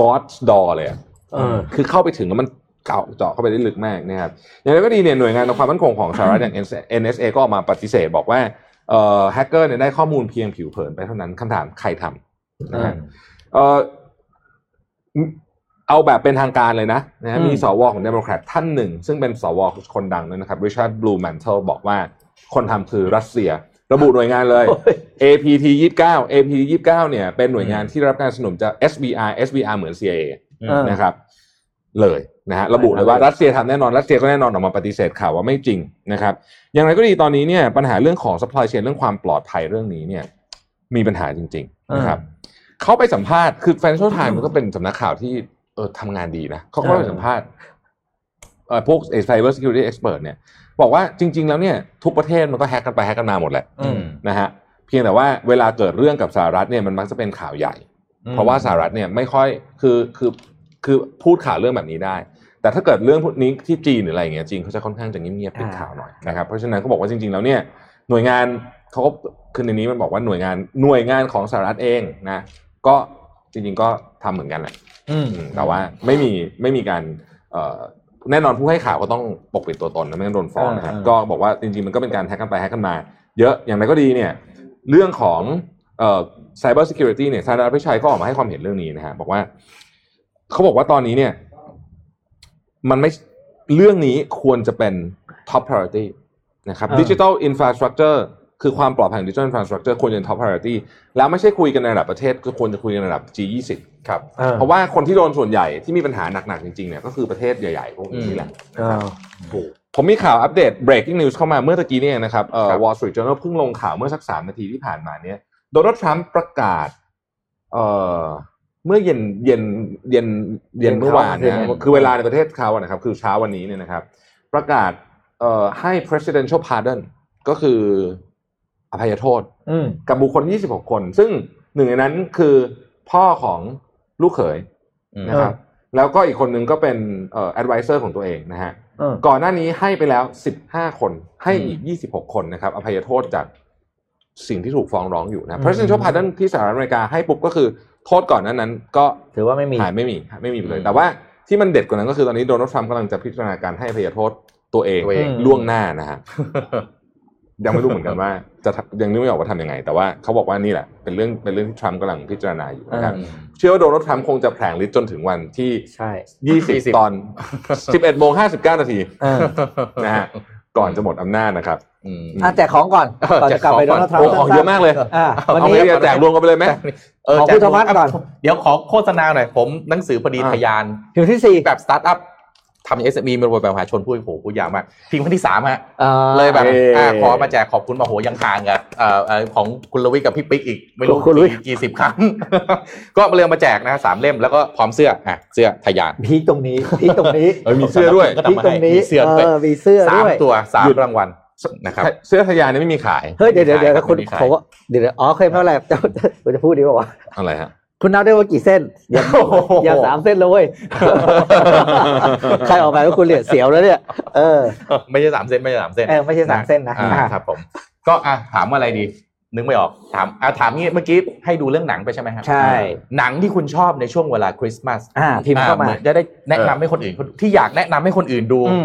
God's door เลยอะเออคือเข้าไปถึงแล้วมัน เขาเจาะเข้าไปได้ลึกมากนะครับอย่างไรก็ดีเนี่ยหน่วยงานความมั่นคงของสหรัฐอย่าง NSA ก็ออกมาปฏิเสธบอกว่าเอ่อแฮกเกอร์เนี่ยได้ข้อมูลเพียงผิวเผินไปเท่านั้นคำถามใครทำนะฮะเอ่อเอาแบบเป็นทางการเลยนะนะฮะอืมมีสวของเดโมแครตท่านหนึ่ง ซึ่งเป็นสวคนดังเลยนะครับ Richard Blumenthal บอกว่าคนทำคือรัสเซีย ระบุหน่วยงานเลยโอ้ย APT 29 APT 29เนี่ยเป็นหน่วยงานที่ได้รับการสนับสนุนจาก SVR SVR เหมือน CIA เออนะครับ เลยนะฮะระบุเลยว่ารัสเซียทำแน่นอนรัสเซียก็แน่นอนออกมาปฏิเสธข่าวว่าไม่จริงนะครับ อย่างไรก็ดีตอนนี้เนี่ยปัญหาเรื่องของ supply chain เรื่องความปลอดภัยเรื่องนี้เนี่ย มีปัญหาจริง ๆ นะครับเขาไปสัมภาษณ์คือ Financial Times มันก็เป็นสำนักข่าวที่เออทำงานดีนะเขาก็ไปสัมภาษณ์เอ่อพวก cyber security expert เนี่ย บอกว่าจริง ๆ แล้วเนี่ยทุกประเทศมันก็แฮกกันไปแฮกกันมาหมดแหละอืมนะฮะเพียงแต่ว่าเวลาเกิดเรื่องกับสหรัฐเนี่ยมันมักจะเป็นข่าวใหญ่ เพราะว่าสหรัฐเนี่ยไม่ค่อยคือคือ คือพูดข่าวเรื่องแบบนี้ได้ แต่ถ้าเกิดเรื่องพวกนี้ที่จีนหรืออะไรอย่างเงี้ยจีนเขาจะค่อนข้างจะเงียบๆเป็นข่าวหน่อยนะครับเพราะฉะนั้นเขาบอกว่าจริง ๆ แล้วเนี่ยหน่วยงานเขาก็คือในนี้มันบอกว่าหน่วยงานหน่วยงานของสหรัฐเองนะก็จริง ๆ ก็ทำเหมือนกันแหละอืมอืมแต่ว่าไม่มีไม่มีการเอ่อแน่นอนผู้ให้ข่าวก็ต้องปกปิดตัวตนนะไม่งั้นโดนฟ้องนะครับอ่าก็บอกว่าจริงๆมันก็เป็นการแฮกกันไปแฮกกันมา เยอะอย่างไรก็ดีเนี่ยเรื่องของเอ่อ cyber security เนี่ยทางดารพิชัยก็ออกมาให้ความเห็นเรื่องนี้นะฮะบอกว่า เขาบอกว่าตอนนี้เนี่ย มันไม่เรื่องนี้ควรจะเป็น top priority นะครับอ่า digital infrastructure คือความปลอดภัยของ digital infrastructure ควรจะเป็น top priority แล้วไม่ใช่คุยกันในระดับประเทศก็ควรจะคุยกันในระดับ G20 ครับออเพราะว่าคนที่โดนส่วนใหญ่ที่มีปัญหาหนักๆจริงๆเนี่ยก็คือประเทศใหญ่ๆพวกนี้นี่แหละเออถูกผมมีข่าวอัปเดต breaking news เข้ามาเมื่อตะกี้เนี่ยนะครับเอ่อครับ Wall Street Journal เพิ่งลงข่าวเมื่อสักสามนาทีที่ผ่านมาเนี่ยโดนัลด์ทรัมป์ประกาศ เอ่อเมื่อเย็นเย็นเย็นเย็นเมื่อวานเย็นนะเข้ามาคือเวลาในประเทศเขาอะนะครับ คือเช้าวันนี้เนี่ยนะครับ ประกาศเอ่อให้ presidential pardon ก็คืออภัยโทษอืมกับบุคคล 26 คน ซึ่งหนึ่งในนั้นคือพ่อของลูกเขยอืมนะครับ แล้วก็อีกคนนึงก็เป็นเอ่อ advisor ของตัวเองนะฮะเออก่อนหน้านี้ให้ไปแล้ว 15 คนให้อีก 26 คนนะครับ อภัยโทษจาก สิ่งที่ถูกฟ้องร้องอยู่นะ presidential pardon ที่สหรัฐอเมริกาให้ปุ๊บก็คือโทษก่อนหนั้นนั้น ก็ถือว่าไม่มีหายไม่มีไม่มีไปเลยอืมแต่ว่าที่มันเด็ดกว่านั้นก็คือตอนนี้โดนัลด์ทรัมป์กำลังจะพิจารณาการให้อภัยโทษตัวเองตัวเองล่วงหน้านะฮะยังไม่รู้เหมือนกันว่า จะทำยังนึกไม่ออกว่าทำยังไง แต่ว่าเขาบอกว่านี่แหละ เป็นเรื่องเป็นเรื่องที่ทรัมป์กำลังพิจารณาอยู่นะครับอืมเชื่อว่าโดนัลด์ทรัมป์คงจะแผลงฤทธิ์จนถึงวันที่ใช่20ตอน11โมง59นาทีเออนะฮะ ก่อนจะหมดอำนาจนะครับอืมอะแจกของก่อนก่อนจะกลับไปโดนัลด์ทรัมโอ้ป์ของเยอะมากเลยอ่าวันเอานี้ไปแจกรวมกันไปเลยไหมเออขอแจคุณธวัฒน์ก่อน เดี๋ยวขอโฆษณาหน่อยผมหนังสือพอดีอ่าทะยานถึงที่สี่แบบสตาร์ทอัพ ทำ SME มันบริประชาชนพูดโอ้โหพูดยาวมากพิมพ์ครั้งที่สามฮะอ่าเลยแบบเอ่ออ่อ่าขอมาแจกขอบคุณมาโหยังห่างกับเอ่อเอ่อของคุณลวิทกับพี่ปิ๊กอีกไม่รู้คุณลวิทกี่กี่สิบครั้ง ก็มาเลยมาแจกนะสามเล่มแล้วก็พร้อมเสื้ออะเสื้อทะยานพีคตรงนี้พีคตรงนี้เออมีเสื้อด้วยก็พีคทำมาตรให้งนี้มีเสื้อด้วยเออมีเสื้อสามด้วยตัวสามหยุดรางวัลนะครับเสื้อทะยานนี่ไม่มีขายเฮ้ยเดี๋ยวเดี๋ยวเดี๋ยวไม่ขายคุณไม่ขายผมว่าเดี๋ยวเดี๋ยวอ๋อเคยไม่เป็นไรจะจะจะพูดดีป่าวะอะไรฮะ คุณนับได้ว่ากี่เส้น อย่าโอ้โหอย่าสามเส้นเลยเว้ยใครออกมาแล้วคุณเหลียดเสียวแล้วเนี่ยเออ ไม่ใช่สามเส้นไม่ใช่สามเส้นเออไม่ใช่สามเส้นนะอ่าอ่าครับผม ก็อะถามว่าอะไรดี นึกไม่ออกถามอะถามงี้เมื่อกี้ให้ดูเรื่องหนังไปใช่ไหมครับใช่หนังที่คุณชอบในช่วงเวลาคริสต์มาสอ่าพิมพ์เข้ามาอ่หอนจะได้แนะนำให้คนอื่นที่อยากแนะนำให้คนอื่นดูอื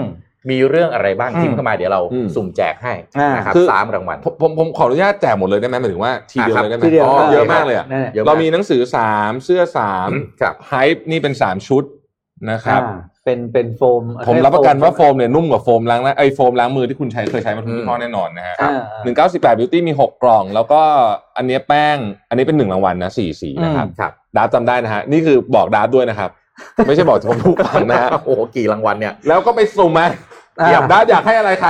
มมีเรื่องอะไรบ้างอืมพิมพ์เข้ามาเดี๋ยวเราอืมสุ่มแจกให้อ่านนะครับคือสามรางวัลผมผมผมขออนุญาตแจกหมดเลยได้ไหมหมายถึงว่าทีเดียวอะครับเลยได้ไหมทีเดียวอ๋อได้เยอะมากเลยอะนั่นแหละเยอะเรามีหนังสือสามเสื้อสามครับไฮป์นี่เป็นสามชุดนะครับอ่าเป็นเป็นโฟม ผมรับประกันว่าโฟมเนี่ยนุ่มกว่าโฟมล้างหน้าไอ้โฟมล้างมือที่คุณใช้เคยใช้มาทุกยี่ห้อแน่นอนนะฮะอ่าหนึ่งเก้าสิบแปด Beauty มีหกกล่อง แล้วก็อันเนี้ยแป้ง อันนี้เป็นหนึ่งรางวัลนะสี่สีนะครับครับดาร์ฟจำได้นะฮะนี่คือบอกดาร์ฟด้วยนะครับ ไม่ใช่บอกผมผู้ฟังนะฮะโอ้โหกี่รางวัลเนี่ย แล้วก็ไปสุ่มมาอ่า อยากดาร์ฟอยากให้อะไรใคร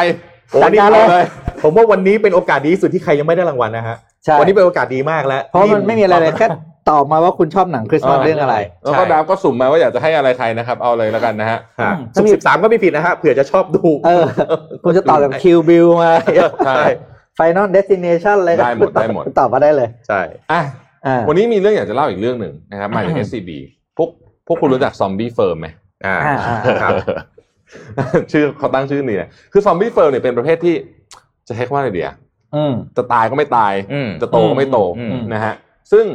โอ้จัดนี่การเอาเลเลยยผมว่าวันนี้เป็นโอกาสดีที่สุดที่ใครยังไม่ได้รางวัลนะฮะใช่วันนี้เป็นโอกาสดีมากแล้วเพราะมันไม่มีอะไรเลยแค่ตอบมาว่าคุณชอบหนังคริสต์มาสเรื่องอะไร แล้วก็ดาร์ฟก็สุ่มมาว่าอยากจะให้อะไรใใครนะครับ เอาเลยแล้วกันนะฮะ ฮะถ้ามีสิบสามก็ไม่ผิดนะฮะเผื่อจะชอบดู เออ คุณจะตอบแบบ Kill Bill มา ใช่ Final Destination อะไรก็ได้หมดได้หมดคุณตอบมาได้เลย ใช่ อะ อ่า วันนี้มีเรื่องอยากจะเล่าอีกเรื่องหนึ่งนะครับมาจาก SCB พวกพ วกคุณรู้จัก zombie firm ไหมอ่าอ่าอ่าครับชื่อเขาตั้งชื่อนี่นะคือ zombie firm เนี่ยเป็นประเภทที่จะให้ว่าอะไรเดียอืมจะตายก็ไม่ตายอืมจะโตก็ไม่โตอืมนะฮะซึ่ง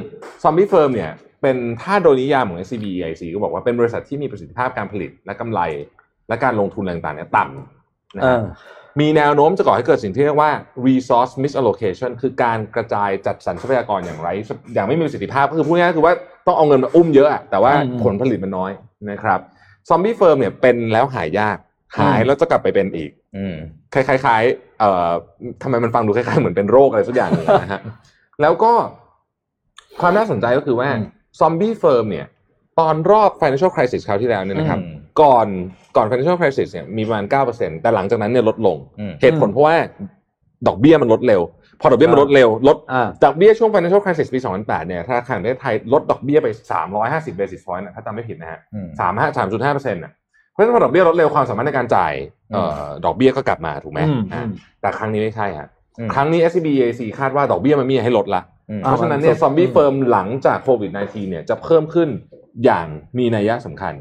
zombie firm เนี่ยเป็นถ้าโดยนิยามของ SCB EIC ก็บอกว่าเป็นบริษัทที่มีประสิทธิภาพการผลิตและกำไร และการลงทุนอะไรต่างๆเนี่ยต่ำนะเอฮะอ มีแนวโน้มจะก่อให้เกิดสิ่งที่เรียกว่า resource misallocation คือการกระจายจัดสรรทรัพยากรอย่างไร อย่างไม่มีประสิทธิภาพก็คือพูดง่ายๆคือว่าต้องเอาเงินมาอุ้มเยอะอะแต่ว่าอืมผลผลิตมันน้อยนะครับ zombie firm เนี่ยเป็นแล้วหายยากหายอืมแล้วจะกลับไปเป็นอีกอืมคล้ายๆเอ่อทำไมมันฟังดูคล้ายๆเหมือนเป็นโรคอะไรสักอย่างหนึงนะฮะแล้วก็ความน่าสนใจก็คือว่าอืมซอมบี้เฟิร์มเนี่ย ตอนรอบ financial crisis คราวที่แล้วเนี่ยนะครับอืม ก่อนก่อน financial crisis เนี่ยมีประมาณ 9%แต่หลังจากนั้นเนี่ยลดลงอืมเหตุผลเพราะว่าดอกเบี้ยมันลดเร็ว พอดอกเบี้ยมันลดเร็ว ลดอ่าจากเบี้ยช่วง financial crisis ปี 2008 เนี่ยธนาคารแห่งประเทศไทยลดดอกเบี้ยไป 350 basis point นะถ้าจำไม่ผิดนะฮะอืมสามห้าสามจุดห้าเปอร์เซ็นต์่ะเพราะฉะนั้นพอดอกเบี้ยลดเร็วความสามารถในการจ่ายเอ่อดอกเบี้ยก็กลับมาถูกไหมอืมอ่าอืมแต่ครั้งนี้ไม่ใช่ฮะอืมครั้งนี้ SCB EIC คาดว่าดอกเบี้ยมันมีให้ลดละอืมเพราะฉะนั้นเนี่ย zombie firm หลังจากโควิด -19 เนี่ยจะเพิ่มขึ้นอย่างมีนัยยะสำคัญ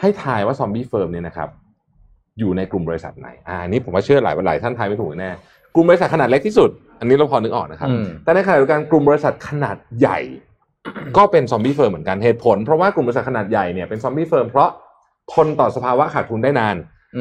ให้ทายว่า zombie firm เนี่ยนะครับอยู่ในกลุ่มบริษัทไหนอ่าอันนี้ผมว่าเชื่อหลายหลายท่านทายไม่ถูกแน่กลุ่มบริษัทขนาดเล็กที่สุด อันนี้เราพอนึกออกนะครับอืมแต่ในขณะเดียวกันกลุ่มบริษัทขนาดใหญ่ ก็เป็น zombie firm เหมือนกันเหตุผล เพราะว่ากลุ่มบริษัทขนาดใหญ่เนี่ยเป็น zombie firm เพราะทนต่อสภาวะขาดทุนได้นาน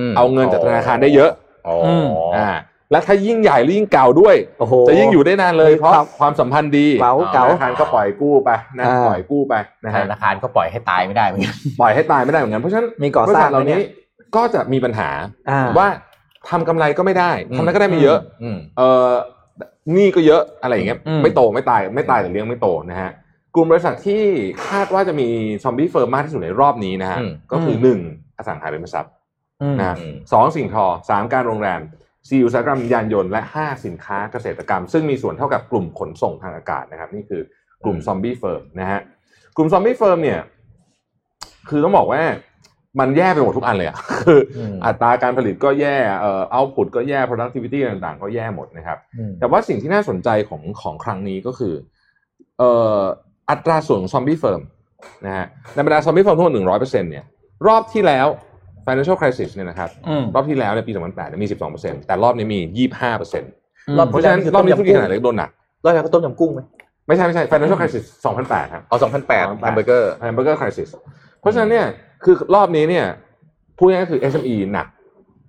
มเอาเงินจากธนาคารได้เยอะอ๋ออมอ่า และถ้ายิ่งใหญ่และยิ่งเก่าด้วย โอ้โห จะยิ่งอยู่ได้นานเลยมีเพราะความความสัมพันธ์ดีเก๋าเก๋า ธนาคารก็ปล่อยกู้ไปนะอ่า ปล่อยกู้ไปนะฮะธนาคารก็ปล่อยให้ตายไม่ได้เหมือนกัน ปล่อยให้ตายไม่ได้เหมือนกันเพราะฉะนั้นมีก่อสร้างบริษัทเหล่านี้ไหมเนี่ยก็จะมีปัญหาอ่า ว่าทำกำไรก็ไม่ได้อืมทำอะไรก็ได้ไม่เยอะ อืม เออหนี้ก็เยอะอะไรอย่างเงี้ยอืม ไม่โตไม่ตายไม่ตายแต่เลี้ยงไม่โตนะฮะกลุ่มบริษัทที่คาดว่าจะมี zombie firm มากที่สุดในรอบนี้นะฮะอืม ก็คือหนึ่งอสังหาริมทรัพย์อืม นะฮะอืม สองสิ่งทอสามการโรงแรม สี่อุตสาหกรรมยานยนต์และห้าสินค้าเกษตรกรรม ซึ่งมีส่วนเท่ากับกลุ่มขนส่งทางอากาศนะครับนี่คือกลุ่ม zombie firm นะฮะกลุ่ม zombie firm เนี่ยคือต้องบอกว่ามันแย่ไปหมดทุกอันเลยอะคืออมอัตราการผลิตก็แย่เอ่อ output ก็แย่ productivity ต่างๆ ก็แย่หมดนะครับ แต่ว่าสิ่งที่น่าสนใจของของครั้งนี้ก็คือเอ่ออัตราส่วนของ zombie firm นะฮะในบรรดา zombie firm ทั้งหมดหนึ่งร้อยเปอร์เซ็นต์เนี่ยรอบที่แล้ว financial crisis เนี่ยนะครับอืมรอบที่แล้วในปี 2008เนี่ยมี 12เปอร์เซ็นต์แต่รอบนี้มี 25เปอร์เซ็นต์รอบเพราะฉะนั้นรอบนี้ธุรกิจขนาดเล็กโดนหนักรอบแล้วก็ต้มยำกุ้งไหมไม่ใช่ไม่ใช่ financial crisis 2008ครับเอาสองพันแปดแฮมเบอร์เกอร์แฮมเบอร์เกอร์ crisisเพราะฉะนั้นเนี่ยคือรอบนี้เนี่ยพูดง่ายๆก็คือ SME หนัก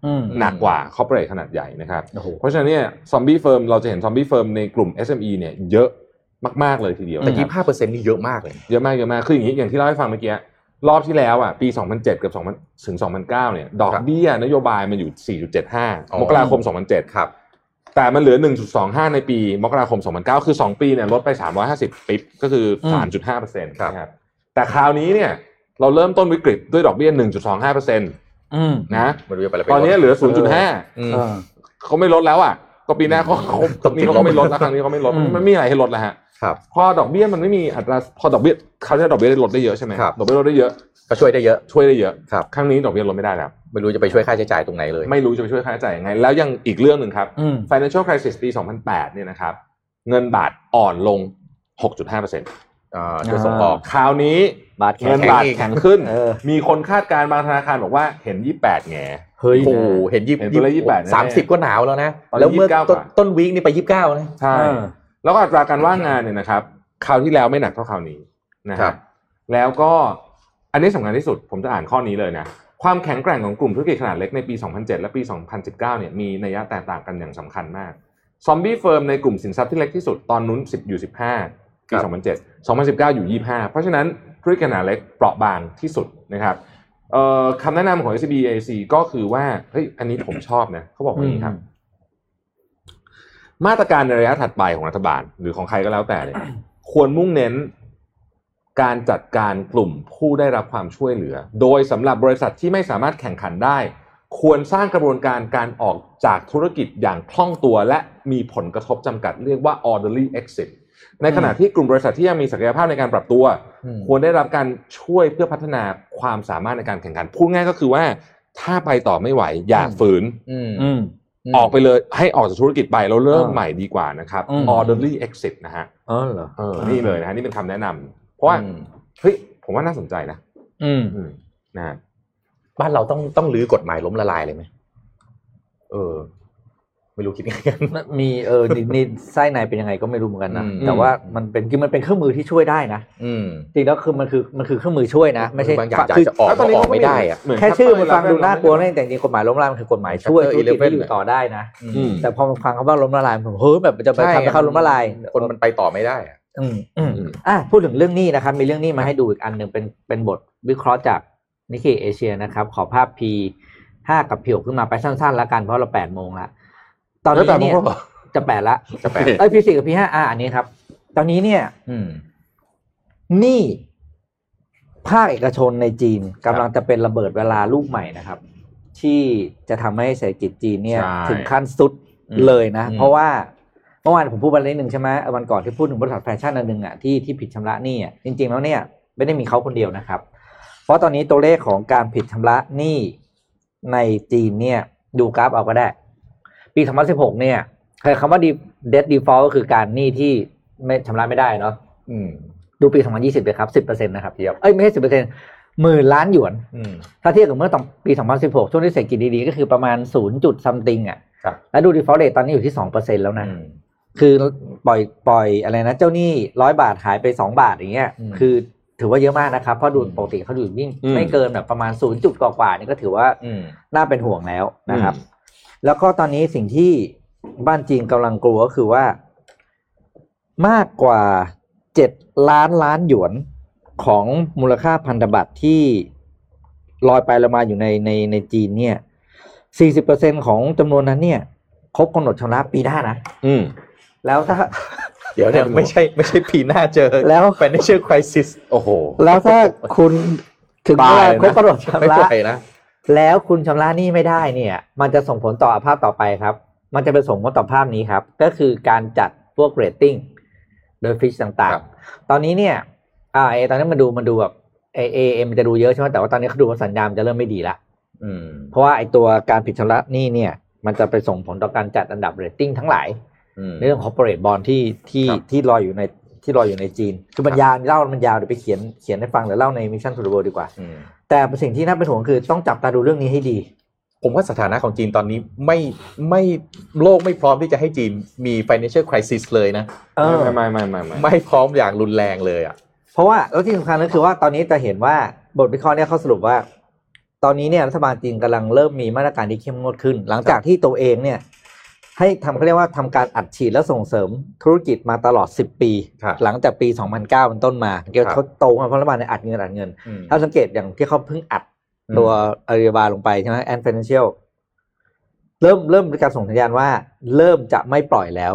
อืมหนักกว่า corporate ขนาดใหญ่นะครับโอ้โหเพราะฉะนั้นเนี่ย zombie firm เราจะเห็น zombie firm ในกลุ่ม SME เนี่ยเยอะมากๆเลยทีเดียวแต่นะคยี่สิบห้าเปอร์เซ็นต์นี่เยอะมากเลย เยอะมากเยอะมาก คืออย่างนี้อย่างที่เล่าให้ฟังเมื่อกี้ รอบที่แล้วอะปี 2007กับ2000ถึง 2009 เนี่ย ดอกเบี้ยนโยบายมันอยู่อ๋อ4.75 มกราคม 2007 ครับ แต่มันเหลือ 1.25 ในปี มกราคม 2009 คือ 2 ปีเนี่ยลดไป 350ปิ๊บก็คืออืม3.5เปอร์เซ็นต์ครับนะครับ แต่คราวนี้เนี่ยเราเริ่มต้นวิกฤตด้วยดอกเบี้ย 1.25เปอร์เซ็นต์อืมนะไม่รู้จะไปอะไรไปตอนนี้เหลือ 0.5อืมเออเขาไม่ลดแล้วอะก็ปีหน้าเขาเขาต้องติดนี่เขาก็ไม่ลดแล้วครั้งนี้เขาไม่ลดอืมมันไม่มีอะไรให้ลดแล้วฮะ ครับพอดอกเบี้ยมันไม่มีอัตราพอดอกเบี้ยเขาจะดอกเบี้ยลดได้เยอะใช่ไหมครับดอกเบี้ยลดได้เยอะก็ช่วยได้เยอะช่วยได้เยอะครับครั้งนี้ดอกเบี้ยลดไม่ได้แล้วไม่รู้จะไปช่วยค่าใช้จ่ายตรงไหนเลย ไม่รู้จะไปช่วยค่าใช้จ่ายยังไง แล้วยังอีกเรื่องหนึ่งครับอืม financial crisis ปี 2008 เนี่ยนะครับเงินบาทอ่อนลง 6.5เปอร์เซ็นต์อ่าช่วยส่งออกคราวนี้บาทแข็เงิงนบาทแข็งอีกแข็งขึ้นเออมีคนคาดการณ์บางธนาคารบอกว่าเห็น 28แงเฮ้ยโอ้โหเห็นยี่เห็นตัวเลข28แน่ๆสามสิบก็หนาวแล้วนะตอนนี้แล้วเมื่อ29ต้นกว่าต้นวีคนี่ไปยี่สิบเก้านะใช่เออ แล้วก็อัตราการว่างงานเนี่ยนะครับคราวที่แล้วไม่หนักเท่าคราวนี้นะครัครับบแล้วก็อันนี้สำคัญที่สุดผมจะอ่านข้อนี้เลยนะความแข็งแกร่งของกลุ่มธุรกิจขนาดเล็กในปี 2007 และปี 2019 เนี่ยมีนัยแตกต่างกันอย่างสำคัญมากซอมบี้เฟิร์มในกลุ่มสินทรัพย์ที่เล็กที่สุดตอนนู้น 10 อยู่ 15 ปี 2007 2019 อยู่ 25 เพราะฉะนั้นธุรกิจขนาดเล็กเปราะบางที่สุดนะครับเอ่อคำแนะนำของ SCB AC ก็คือว่าเฮ้ยอันนี้ผมชอบนะเขาบอกว่าอย่างนี้ครับ มาตรการในระยะถัดไปของรัฐบาล หรือของใครก็แล้วแต่เนี่ยควรมุ่งเน้นการจัดการกลุ่มผู้ได้รับความช่วยเหลือ โดยสำหรับบริษัทที่ไม่สามารถแข่งขันได้ ควรสร้างกระบวนการการออกจากธุรกิจอย่างคล่องตัว และมีผลกระทบจำกัดเรียกว่า orderly exit ในขณะที่กลุ่มบริษัทที่ยังมีศักยภาพในการปรับตัวอืมควรได้รับการช่วยเพื่อพัฒนาความสามารถในการแข่งขันพูดง่ายก็คือว่าถ้าไปต่อไม่ไหวอย่าฝืน อืมอืมออกไปเลยให้ออกจากธุรกิจไปแล้วเริ่มอ่าใหม่ดีกว่านะครับอืม orderly exit นะฮะเออเหรอเออนี่เลยนะฮะนี่เป็นคำแนะนำเพราะว่าอืมเฮ้ยผมว่าน่าสนใจนะ อืมอืมนะฮะบ้านเราต้องต้องรื้อกฎหมายล้มละลายเลยไหมเออ ไม่รู้คิดยังไงกันมีเออนี่นี่ไส้ในเป็นยังไงก็ไม่รู้เหมือนกันนะอืมแต่ว่ามันเป็นคือมันเป็นเครื่องมือที่ช่วยได้นะอืมจริงแล้วคือมันคือมันคือเครื่องมือช่วยนะ ไม่ใช่บางอย่างอยากคือจะออกแล้วตก็นนี้ออกเขาก็ไม่ได้อะเหมือนแค่ชื่อมันฟังดู Chapter น่ากลัว11นะแต่จริงๆกฎหมายล้มละลายมันคือกฎหมายช่วย Chapter ธุรกิจให้11อยู่ต่อได้นะอืมแต่พอมันฟังคำว่าล้มละลายผมเฮ้ยแบบมันจะไปทำให้เขาล้มละลายคนมันไปต่อไม่ได้อะอืมอืมอืมอะพูดถึงเรื่องหนี้นะครับ มีเรื่องหนี้มาให้ดูอีกอันหนึ่งเป็นเป็นบทวิเคราะห์จากนิเคเอเชียนะครับ ขอภาพ P ห้ากับ P หกขึ้นมาไปสั้นๆแล้วกันเพราะเราแปดโมงละ ตอนนี้แล้วแปดโมงเนี่ยแล้วเหรอจะแปดละจะแปลเอ้ย P สี่กับ P ห้าอะอันนี้ครับ ตอนนี้เนี่ย อืมหนี้ภาคเอกชนในจีนกำลังจะเป็นระเบิดเวลาลูกใหม่นะครับ ที่จะทำให้เศรษฐกิจจีนเนี่ยใช่ถึงขั้นสุดอืมเลยนะอืมเพราะว่าเมื่อวานผมพูดไปนิดหนึ่งใช่ไหมเออวันก่อนที่พูดถึงบริษัทแฟชั่นอันหนึ่งอะที่ที่ผิดชำระหนี้อะจริง ๆ แล้วเนี่ยไม่ได้มีเขาคนเดียวนะครับ เพราะตอนนี้ตัวเลขของการผิดชำระหนี้ในจีนเนี่ย ดูกราฟเอาก็ได้ ปี2016เนี่ยคือคำว่า debt default ก็คือการหนี้ที่ไม่ชำระไม่ได้เนาะอืมดูปี 2020เลยครับ 10%นะครับเทียบเอ้ยไม่ใช่10%หมื่นล้านหยวนอืมถ้าเทียบกับเมื่อตอนปี 2016 ช่วงที่เศรษฐกิจดีๆ ก็คือประมาณ 0 จุด something อะครับแล้วดู default rate ตอนนี้อยู่ที่ 2%แล้วนะอืมคือปล่อยปล่อยอะไรนะ เจ้าหนี้ร้อยบาทหายไป 2 บาทอย่างเงี้ยอืมคือถือว่าเยอะมากนะครับ เพราะดูอืมปกติเขาดูยิ่งอืมไม่เกินแบบประมาณ 0 จุดกว่าๆนี่ก็ถือว่าอืมน่าเป็นห่วงแล้วนะครับอืม แล้วก็ตอนนี้สิ่งที่บ้านจีนกำลังกลัวก็คือว่ามากกว่าเจ็ดล้านล้านหยวนของมูลค่าพันธบัตรที่ลอยไปลอยมาอยู่ในในในจีนเนี่ยสี่สิบเปอร์เซ็นของจำนวนนั้นเนี่ยครบกำหนดชำระปีหน้านะ อืม แล้วถ้า เดี๋ยวเนี่ยไม่ใช่ไม่ใช่ปีหน้าเจอแล้ว financial crisis โอ้โห แล้วถ้าคุณถึงเวตายลาเลยครบนะกำหนดไม่ชำระปล่อยนะ แล้วคุณชำระหนี้ไม่ได้เนี่ย มันจะส่งผลต่อภาพต่อไปครับ มันจะไปส่งผลต่อภาพนี้ครับ ก็คือการจัดพวกเรตติ้งโดยฟิชต่างครับๆตอนนี้เนี่ยอ่าเอตอนนี้มันดูมันดูแบบเอเอเอ็มจะดูเยอะใช่ไหมแต่ว่าตอนนี้เขาดูว่าสัญญาณมันจะเริ่มไม่ดีละอืมเพราะว่าไอตัวการผิดชำระหนี้เนี่ย มันจะไปส่งผลต่อการจัดอันดับเรตติ้งทั้งหลายอืมในเรื่อง corporate bond ที่ที่ครับที่รออยู่ในที่รออยู่ในจีน คือมันยาวเล่ามันยาวเดี๋ยวไปเขียนเขียนให้ฟังหรือเล่าใน Mission to the World ดีกว่าอืม แต่สิ่งที่น่าเป็นห่วงคือต้องจับตาดูเรื่องนี้ให้ดี ผมว่าสถานะของจีนตอนนี้ไม่ไม่โลกไม่พร้อมที่จะให้จีนมี financial crisis เลยนะเออไม่ไม่ไม่ไม่ไม่ไม่พร้อมอย่างรุนแรงเลยอะเพราะว่าแล้วที่สำคัญก็คือว่าตอนนี้จะเห็นว่าบทวิเคราะห์เนี่ยเขาสรุปว่า ตอนนี้เนี่ยรัฐบาลจีนกำลังเริ่มมีมาตรการที่เข้มงวดขึ้น หลังจากที่ตัวเองเนี่ย ให้ทำเขาเรียกว่าทำการอัดฉีดและส่งเสริมธุรกิจมาตลอด 10 ปีครับหลังจากปี 2009 เป็นต้นมาเกี่ยวครับเขาโตมาเพราะรัฐบาลเนี่ยอัดเงินอัดเงินอืมถ้าสังเกตอย่างที่เขาเพิ่งอัดตัวอาลีบาบาลงไปใช่ไหม Ant Financial เริ่มเริ่มมีการส่งสัญญาณว่าเริ่มจะไม่ปล่อยแล้ว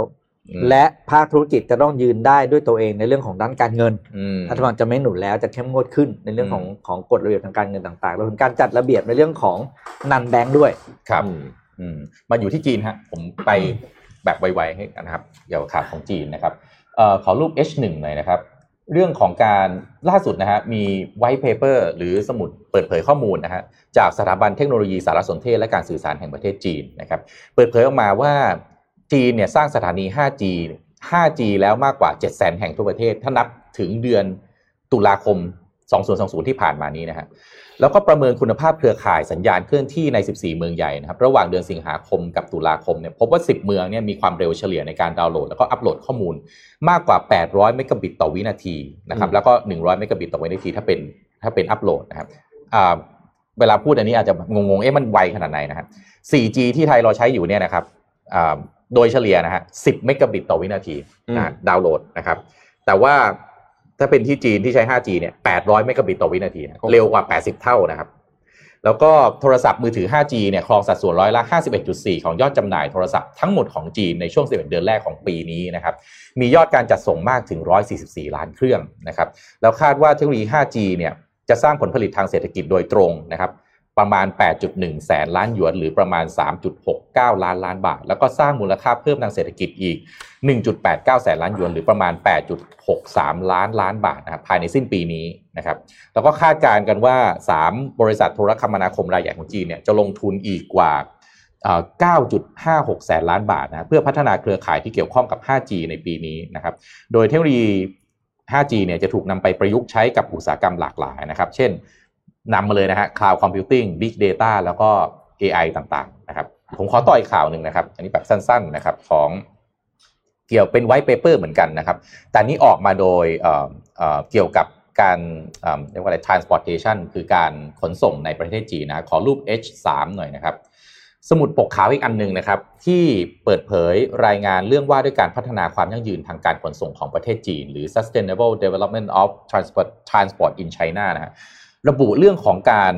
อืมและภาคธุรกิจจะต้องยืนได้ด้วยตัวเองในเรื่องของด้านการเงินอืมรัฐบาลจะไม่หนุนแล้วจะเข้มงวดขึ้นในเรื่องของของกฎระเบียบทางการเงินต่างๆรวมถึงการจัดระเบียบในเรื่องของ non-bank ด้วยครับอืม อืมมาอยู่ที่จีนฮะผมไปแบบไวๆให้นะครับเกี่ยวกับข่าวของจีนนะครับเอ่อขอรูป H1 หน่อยนะครับ เรื่องของการล่าสุดนะฮะมี white paper หรือสมุดเปิดเผยข้อมูลนะฮะจากสถาบันเทคโนโลยีสารสนเทศและการสื่อสารแห่งประเทศจีนนะครับ เปิดเผยออกมาว่าจีนเนี่ยสร้างสถานี 5G 5G แล้วมากกว่า 700,000 แห่งทั่วประเทศ ถ้านับถึงเดือนตุลาคม 2020 ที่ผ่านมานี้นะฮะแล้วก็ประเมินคุณภาพเครือข่ายสัญญาณเคลื่อนที่ใน 14 เมืองใหญ่นะครับระหว่างเดือนสิงหาคมกับตุลาคมเนี่ยพบว่า 10 เมืองเนี่ยมีความเร็วเฉลี่ยในการดาวน์โหลด แล้วก็อัปโหลดข้อมูลมากกว่า 800 เมกะบิตต่อวินาทีนะครับอืมแล้วก็ 100 เมกะบิตต่อวินาทีถ้าเป็นถ้าเป็นอัปโหลดนะครับอ่าเวลาพูดอันนี้อาจจะงงๆเอ๊ะมันไวขนาดไหนนะครับ 4G ที่ไทยเราใช้อยู่เนี่ยนะครับอ่าโดยเฉลี่ยนะฮะ10 เมกะบิตต่อวินาทีนะดาวน์โหลดนะครับแต่ว่า ถ้าเป็นที่จีนที่ใช้ 5G เนี่ย 800 เมกะบิตต่อวินาทีนะเร็วกว่า 80 เท่านะครับ แล้วก็โทรศัพท์มือถือ 5G เนี่ย ครองสัดส่วนร้อยละ 51.4 ของยอดจำหน่ายโทรศัพท์ทั้งหมดของจีนในช่วง 11 เดือนแรกของปีนี้นะครับ มียอดการจัดส่งมากถึง 144 ล้านเครื่องนะครับ แล้วคาดว่าเทคโนโลยี 5G เนี่ย จะสร้างผลผลิตทางเศรษฐกิจโดยตรงนะครับ ประมาณ 8.1 แสนล้านหยวน หรือประมาณ 3.69 ล้านล้านบาท แล้วก็สร้างมูลค่าเพิ่มทางเศรษฐกิจอีก 1.89 แสนล้านหยวน หรือประมาณ 8.63 ล้านล้านบาทนะครับภายในสิ้นปีนี้นะครับ แล้วก็คาดการณ์กันว่า 3 บริษัทโทรคมนาคมรายใหญ่ของจีนเนี่ยจะลงทุนอีกกว่า 9.56 แสนล้านบาทนะเพื่อพัฒนาเครือข่ายที่เกี่ยวข้องกับ 5G ในปีนี้นะครับ โดยเทคโนโลยี 5G เนี่ยจะถูกนำไปประยุกต์ใช้กับอุตสาหกรรมหลากหลายนะครับ เช่น นำมาเลยนะฮะ Cloud Computing Big Data แล้วก็ AI ต่างๆ นะครับ ผมขอต่ออีกข่าวหนึ่งนะครับ อันนี้แบบสั้นๆ นะครับของเกี่ยวเป็นไว t ์ paper เหมือนกันนะครับ แต่นี้ออกมาโดยเเเกี่ยวกับการเเรียกว่าอะไร transportation คือการขนส่งในประเทศจีนนะ ขอรูป H3 หน่อยนะครับ สมุดปกขาวอีกอันหนึ่งนะครับ ที่เปิดเผยรายงานเรื่องว่าด้วยการพัฒนาความยั่งยืนทางการขนส่งของประเทศจีน หรือ Sustainable Development of Transport Transport in China นะฮะ ระบุเรื่องของการ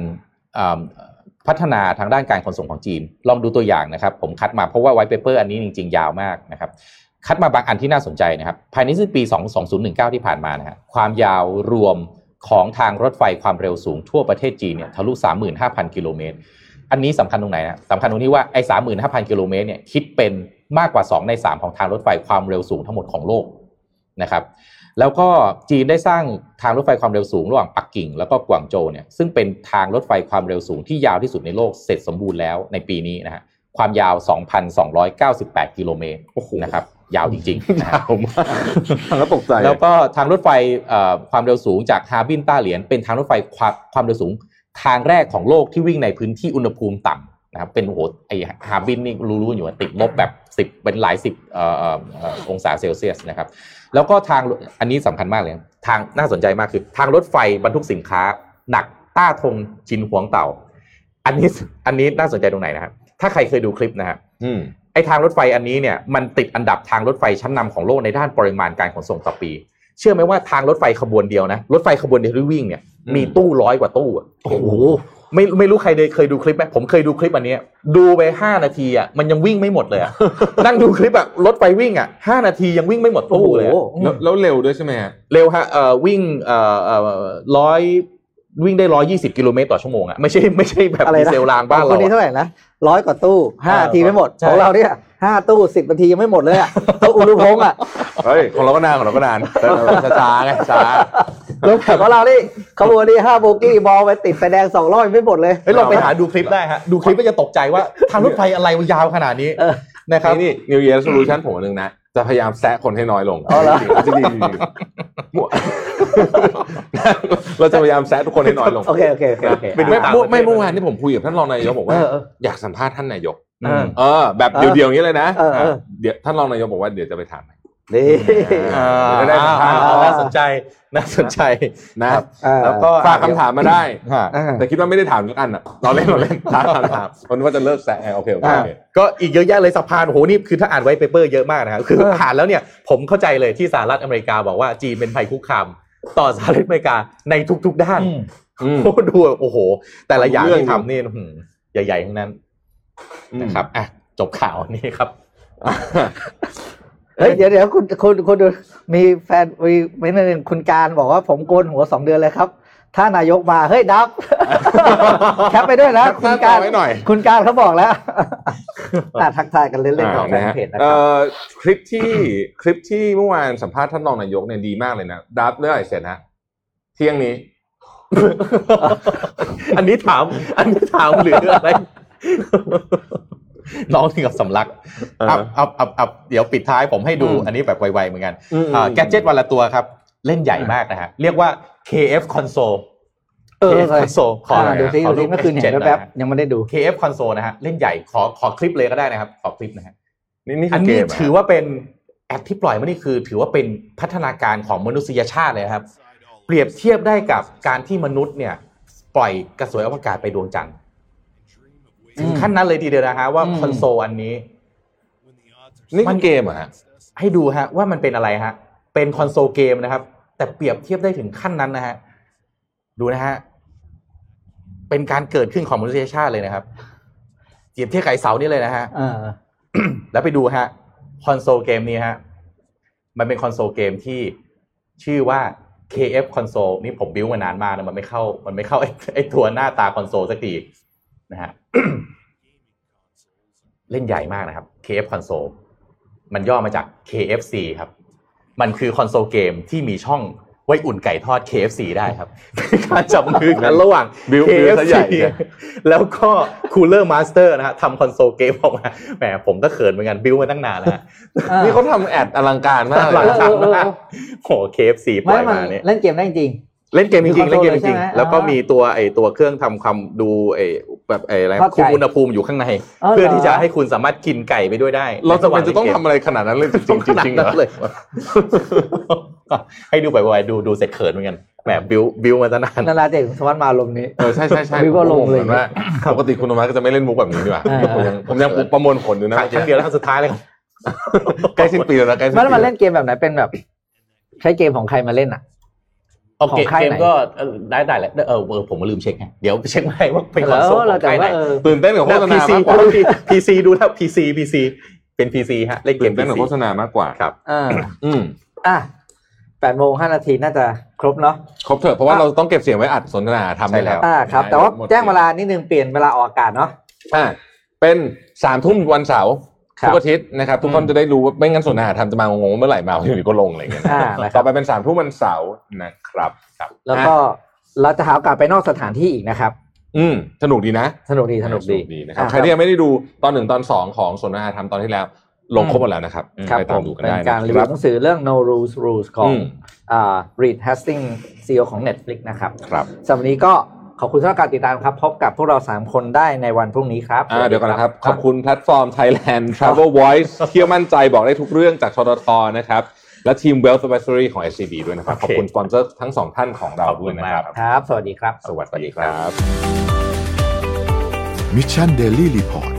พัฒนาทางด้านการขนส่งของจีน ลองดูตัวอย่างนะครับ ผมคัดมาเพราะว่าไว t ์ paper อันนี้จริง ๆ ยาวมากนะครับ คัดมาบางอันที่น่าสนใจนะครับ ภายในสิ้นปี 2019 ที่ผ่านมานะฮะความยาวรวมของทางรถไฟความเร็วสูงทั่วประเทศจีนเนี่ยทะลุ 35,000 กิโลเมตร อันนี้สำคัญตรงไหนนะสำคัญตรงที่ว่าไอ้ 35,000 กิโลเมตรเนี่ยคิดเป็นมากกว่า 2 ใน 3 ของทางรถไฟความเร็วสูงทั้งหมดของโลกนะครับ แล้วก็จีนได้สร้างทางรถไฟความเร็วสูงระหว่างปักกิ่ง แล้วก็กวางโจวเนี่ยซึ่งเป็นทางรถไฟความเร็วสูงที่ยาวที่สุดในโลกเสร็จสมบูรณ์แล้วในปีนี้นะฮะความยาว 2,298 กิโลเมตรนะครับยาวจริงๆนะฮะยาวมากฟังแล้วตกใจ แล้วก็ทางรถไฟเอ่อความเร็วสูงจากฮาร์บินต้าเหลียนเป็นทางรถไฟความความเร็วสูง ทางแรกของโลกที่วิ่งในพื้นที่อุณหภูมิต่ำนะครับเป็นโอ้โหไอฮาร์บินนี่รู้ๆอยู่ว่าติดลบแบบสิบเป็นหลายสิบเอ่อเอ่อเอ่อองศาเซลเซียสนะครับ แล้วก็ทางอันนี้สำคัญมากเลย ทางน่าสนใจมากคือ ทางรถไฟบรรทุกสินค้า หนักต้าทงฉินหวงเต่า อันนี้อันนี้น่าสนใจตรงไหนนะครับถ้าใครเคยดูคลิปนะฮะอืมไอทางรถไฟอันนี้เนี่ยมันติดอันดับทางรถไฟชั้นนำของโลกในด้านปริมาณการขนส่งต่อปี เชื่อไหมว่าทางรถไฟขบวนเดียวนะรถไฟขบวนเดียวที่วิ่งเนี่ยอืมมีตู้ร้อยกว่าตู้อะโอ้โห ไม่ไม่รู้ใครได้เคยดูคลิปไหมผมเคยดูคลิปอันเนี้ยดูไปห้านาทีอะมันยังวิ่งไม่หมดเลยอะนั่งดูคลิปอะรถไฟวิ่งอะห้านาทียังวิ่งไม่หมดตู้เลยอะโอ้โหแล้วแล้วเร็วด้วยใช่ไหมฮะเร็วฮะเอ่อวิ่งเอ่อเอ่อร้อยวิ่งได้ร้อยยี่สิบกิโลเมตรต่อชั่วโมงอะไม่ใช่ไม่ใช่แบบอะไรดีนะเซลรางบ้านคเรานนี้อะเท่าไหร่นะร้อยกว่าตู้ห้าเออนาทีไม่หมดใช่ของเราเนี่ยห้าตู้สิบนาทียังไม่หมดเลยอะตู้อุรุพงษ์อะเฮ้ยของเราก็นานของเราก็นานแต่เราช้าๆไงช้า รถแข่งของเรานี่ขบวนนี้ห้าโบกี้บอลไปติดไฟแดงสองรอบยังไม่หมดเลยเฮ้ยลองไปหาดูคลิปได้ฮะ ดูคลิปก็จะตกใจว่าทางรถไฟอะไรมันยาวขนาดนี้เออนะครับนี่นี่ New Year Resolution ผมอันนึงนะจะพยายามแซะคนให้น้อยลงเอาเหรอจริงๆจริงๆมั่วเราจะพยายามแซะทุกคนให้น้อยลง โอเคโอเคโอเคโอเคเป็นไม่ต่างไม่ประเทศไม่เมื่อวานที่ผมคุยกับท่านรองนายกบอกว่าเออเอออยากสัมภาษณ์ท่านนายกเออเออแบบเออเดียวๆอย่างนี้เลยนะเออเออเดี๋ยวท่านรองนายกบอกว่าเดี๋ยวจะไปถาม นี่อ่าจะได้สัมภาษณ์อ่าน่าสนใจน่าสนใจนะแล้วก็ฝากคำถามมาได้ฮะอ่าแต่คิดว่าไม่ได้ถามทุกอันอะเราเล่นเราเล่นถามถามถามคนว่าจะเลิกแซะไงโอเคโอเคอ่าโอเคก็อีกเยอะแยะเลยสะพานโอ้โหนี่คือถ้าอ่านไว้เปเปอร์เยอะมากนะครับคือเอออ่านแล้วเนี่ยผมเข้าใจเลยที่สหรัฐอเมริกาบอกว่าจีนเป็นภัยคุกคาม ต่อสหรัฐอเมริกาในทุก ๆ ด้านอืมอืมโอ้ดูโอ้โห แต่ละอย่างเรื่องที่ทำนี่อื้อหือใหญ่ๆทั้งนั้นนะครับอะจบข่าวนี้ครับ เฮ้ยเดี๋ยวเดี๋ยวคุณคุณคุณดูมีแฟนมีไม่นึงคุณการบอกว่าผมโกนหัวสองเดือนเลยครับ ถ้านายกมาเฮ้ยดับ แคปไปด้วยนะแคปหน้าคุณการจอไว้หน่อยคุณการเขาบอกแล้วอะทักทายกันเล่นๆของแฟอ่านนะฮะเพจนะคเอ่รับอคลิปที่คลิปที่เมื่อวานสัมภาษณ์ท่านรองนายกเนี่ยดีมากเลยนะดับเมื่อไหร่เสร็จฮะเที่ยงนี้ อันนี้ถาม อันนี้ถามหรืออะไร น้องถึงกับสำลักอ่าเอาเอาเอาเอาเดี๋ยวปิดท้ายผมให้ดูอืมอันนี้แบบไวๆเหมือนกันอืมอ่าแกจิตวันละตัวครับ เล่นใหญ่มากนะฮะ เรียกว่า KF console เออ KF console ขออ่าหน่อยดูนะซิขอดูรูซิปเมื่อคืนเห็น H7 แป๊บนะฮะๆยังไม่ได้ดู KF console นะฮะเล่นใหญ่ขอขอคลิปเลยก็ได้นะครับ ขอคลิปนะฮะนี่นี่อัคืนอเกนี้มถือว่าเป็นแอปที่ปล่อยมานี่คือ ถือว่าเป็นพัฒนาการของมนุษยชาติเลยนะครับ เปรียบเทียบได้กับการที่มนุษย์เนี่ย ปล่อยกระสวยอวกาศไปดวงจันทร์ ถึงขั้นนั้นเลยทีเดียวนะฮะว่าอืมคอนโซลอันนี้ นี่คือเกมเหรอฮะให้ดูฮะ ว่ามันเป็นอะไรฮะ เป็นคอนโซลเกมนะครับ แต่เปรียบเทียบได้ถึงขั้นนั้นนะฮะ ดูนะฮะ เป็นการเกิดขึ้นของมนุษยชาติเลยนะครับเปรียบเทียบกับไอ้เสานี่เลยนะฮะเออแล้วไปดูฮะคอนโซลเกมนี้ฮะ มันเป็นคอนโซลเกมที่ชื่อว่า KF Console นี่ผมบิวมานานมากนะมันไม่เข้า มันไม่เข้าไอ้ไอ้ตัวหน้าตาคอนโซลสักที นะฮะเล่นใหญ่มากนะครับ KF Console มันย่อมาจาก KFC ครับ มันคือคอนโซลเกมที่มีช่องไว้อุ่นไก่ทอด KFC ได้ครับเป็นการจับมือกันระหว่างบิวบิวซะใหญ่เลยแล้วก็ Cooler Master นะฮะทำคอนโซลเกมออกมาแหมผมก็เขินเหมือนกันบิวมาตั้งนานแล้วฮะนี่เขาทำแอดอลังการมากหเลลัยงนะจากเออเออนะเออโห KFC ปล่ไม่อยมันมาเนี่ยเล่นเกมได้จริงเล่นเกมจริงๆมีเล่นเกมจคอนโซลเลยใช่ริงไหมๆแล้วก็อ่ามีมีตัวไอตัวเครื่องทำความดูไอ แบบไออะไรเข้าใจคุมอุณหภูมิอยู่ข้างในอ๋อเหรอเพื่อที่จะให้คุณสามารถกินไก่ไปด้วยได้ เราจะเป็นในจะต้องระหทำว่างเล่นเกมอะไรขนาดนั้นเลยจริงต้องๆขนาดจริงๆเหรนั้อนเลย ให้ดูบ่อยๆดูดูเสร็จเขินเหมือนกันแหมบิวบิวมาตั้งนานนาราเด็กสวัสดิ์มาลมณ์นี้เออใช่ใช่ใช่บิวก็ลงเลยผมว่าปกติคุณโนมาก็จะไม่เล่นมุกแบบนี้ดีกว่าเออผมยังผมยังประมวลผลอยู่นะครั้งเดียวแล้วครั้งสุดท้ายเลยครับใกล้สิ้นปีแล้วนะใกล้สิ้นไม่ปีแล้วมันเล่นเกมแบบไหนเป็นแบบ ใช้เกมของใครมาเล่นอะ โอเคของค่ายเกมไหนก็เออได้ได้แหละเออเออผมมาลืมเช็คไงเดี๋ยวไปเช็คให้ว่าเป็นคอนแล้วโซลขเราองแต่ใครไหนว่าเออตื่นเต้นกับโฆษณาพีซีมากกว่าพีซีดูแล้วพีซีพีซีเป็นพีซีฮะเล่นเกตื่มนเต้นกับ PC โฆษณามากกว่าครับอ่าอืมอะแปดโมงห้านาทีน่าจะครบเนาะครบเถอะเพราะว่าเราต้องเก็บเสียงไว้อัดสนทนาทำใช่แล้วอ่าครับ แต่ว่าแจ้งเวลานิดนึงเปลี่ยนเวลาออกอากาศเนาะอ่าเป็นสามทุ่มวันเสาร์ครับ ทุกอาทิตย์นะครับทุกคนจะได้รู้ว่าไม่งั้นสนทนาทำจะมางงๆเมื่อไหร่มาอยู่ดีก็ลงอะไรอย่างเงี้ยนะอ่านะคต่รัอบไปเป็นสามทุ่มวันเสาร์นะครับครับ แล้วก็เราจะหาโอกาสไปนอกสถานที่อีกนะครับ อืมสนุกดีนะ สนุกดีสนุกดีนะครับอ่าใครที่ยังไม่ได้ดูตอนหนึ่งตอนสองของสนทนาธรรมตอนที่แล้ว ลงครบหมดแล้วนะครับครับไปผตามมดูกันเป็นได้นะการรีควิรัวบหนังสือเรื่อง no rules rules ของอืมอ่า Reed Hastings CEO ของ Netflix นะครับครับสำหรับวันนี้ก็ ขอบคุณสำหรับการติดตามครับ พบกับพวกเรา 3 คนได้ในวันพรุ่งนี้ครับอ่าเดี๋ยวก่อนนะครับ ขอบคุณแพลตฟอร์ม Thailand Travel Voice เที่ยวมั่นใจบอกได้ทุกเรื่องจากทททนะครับ และทีม Wealth Advisory ของ SCB ด้วยนะครับโอขอบคุณสปอนเซอร์ทั้งสองท่านของเราด้วยนะครับครับ สวัสดีครับ สวัสดีครับมิชชั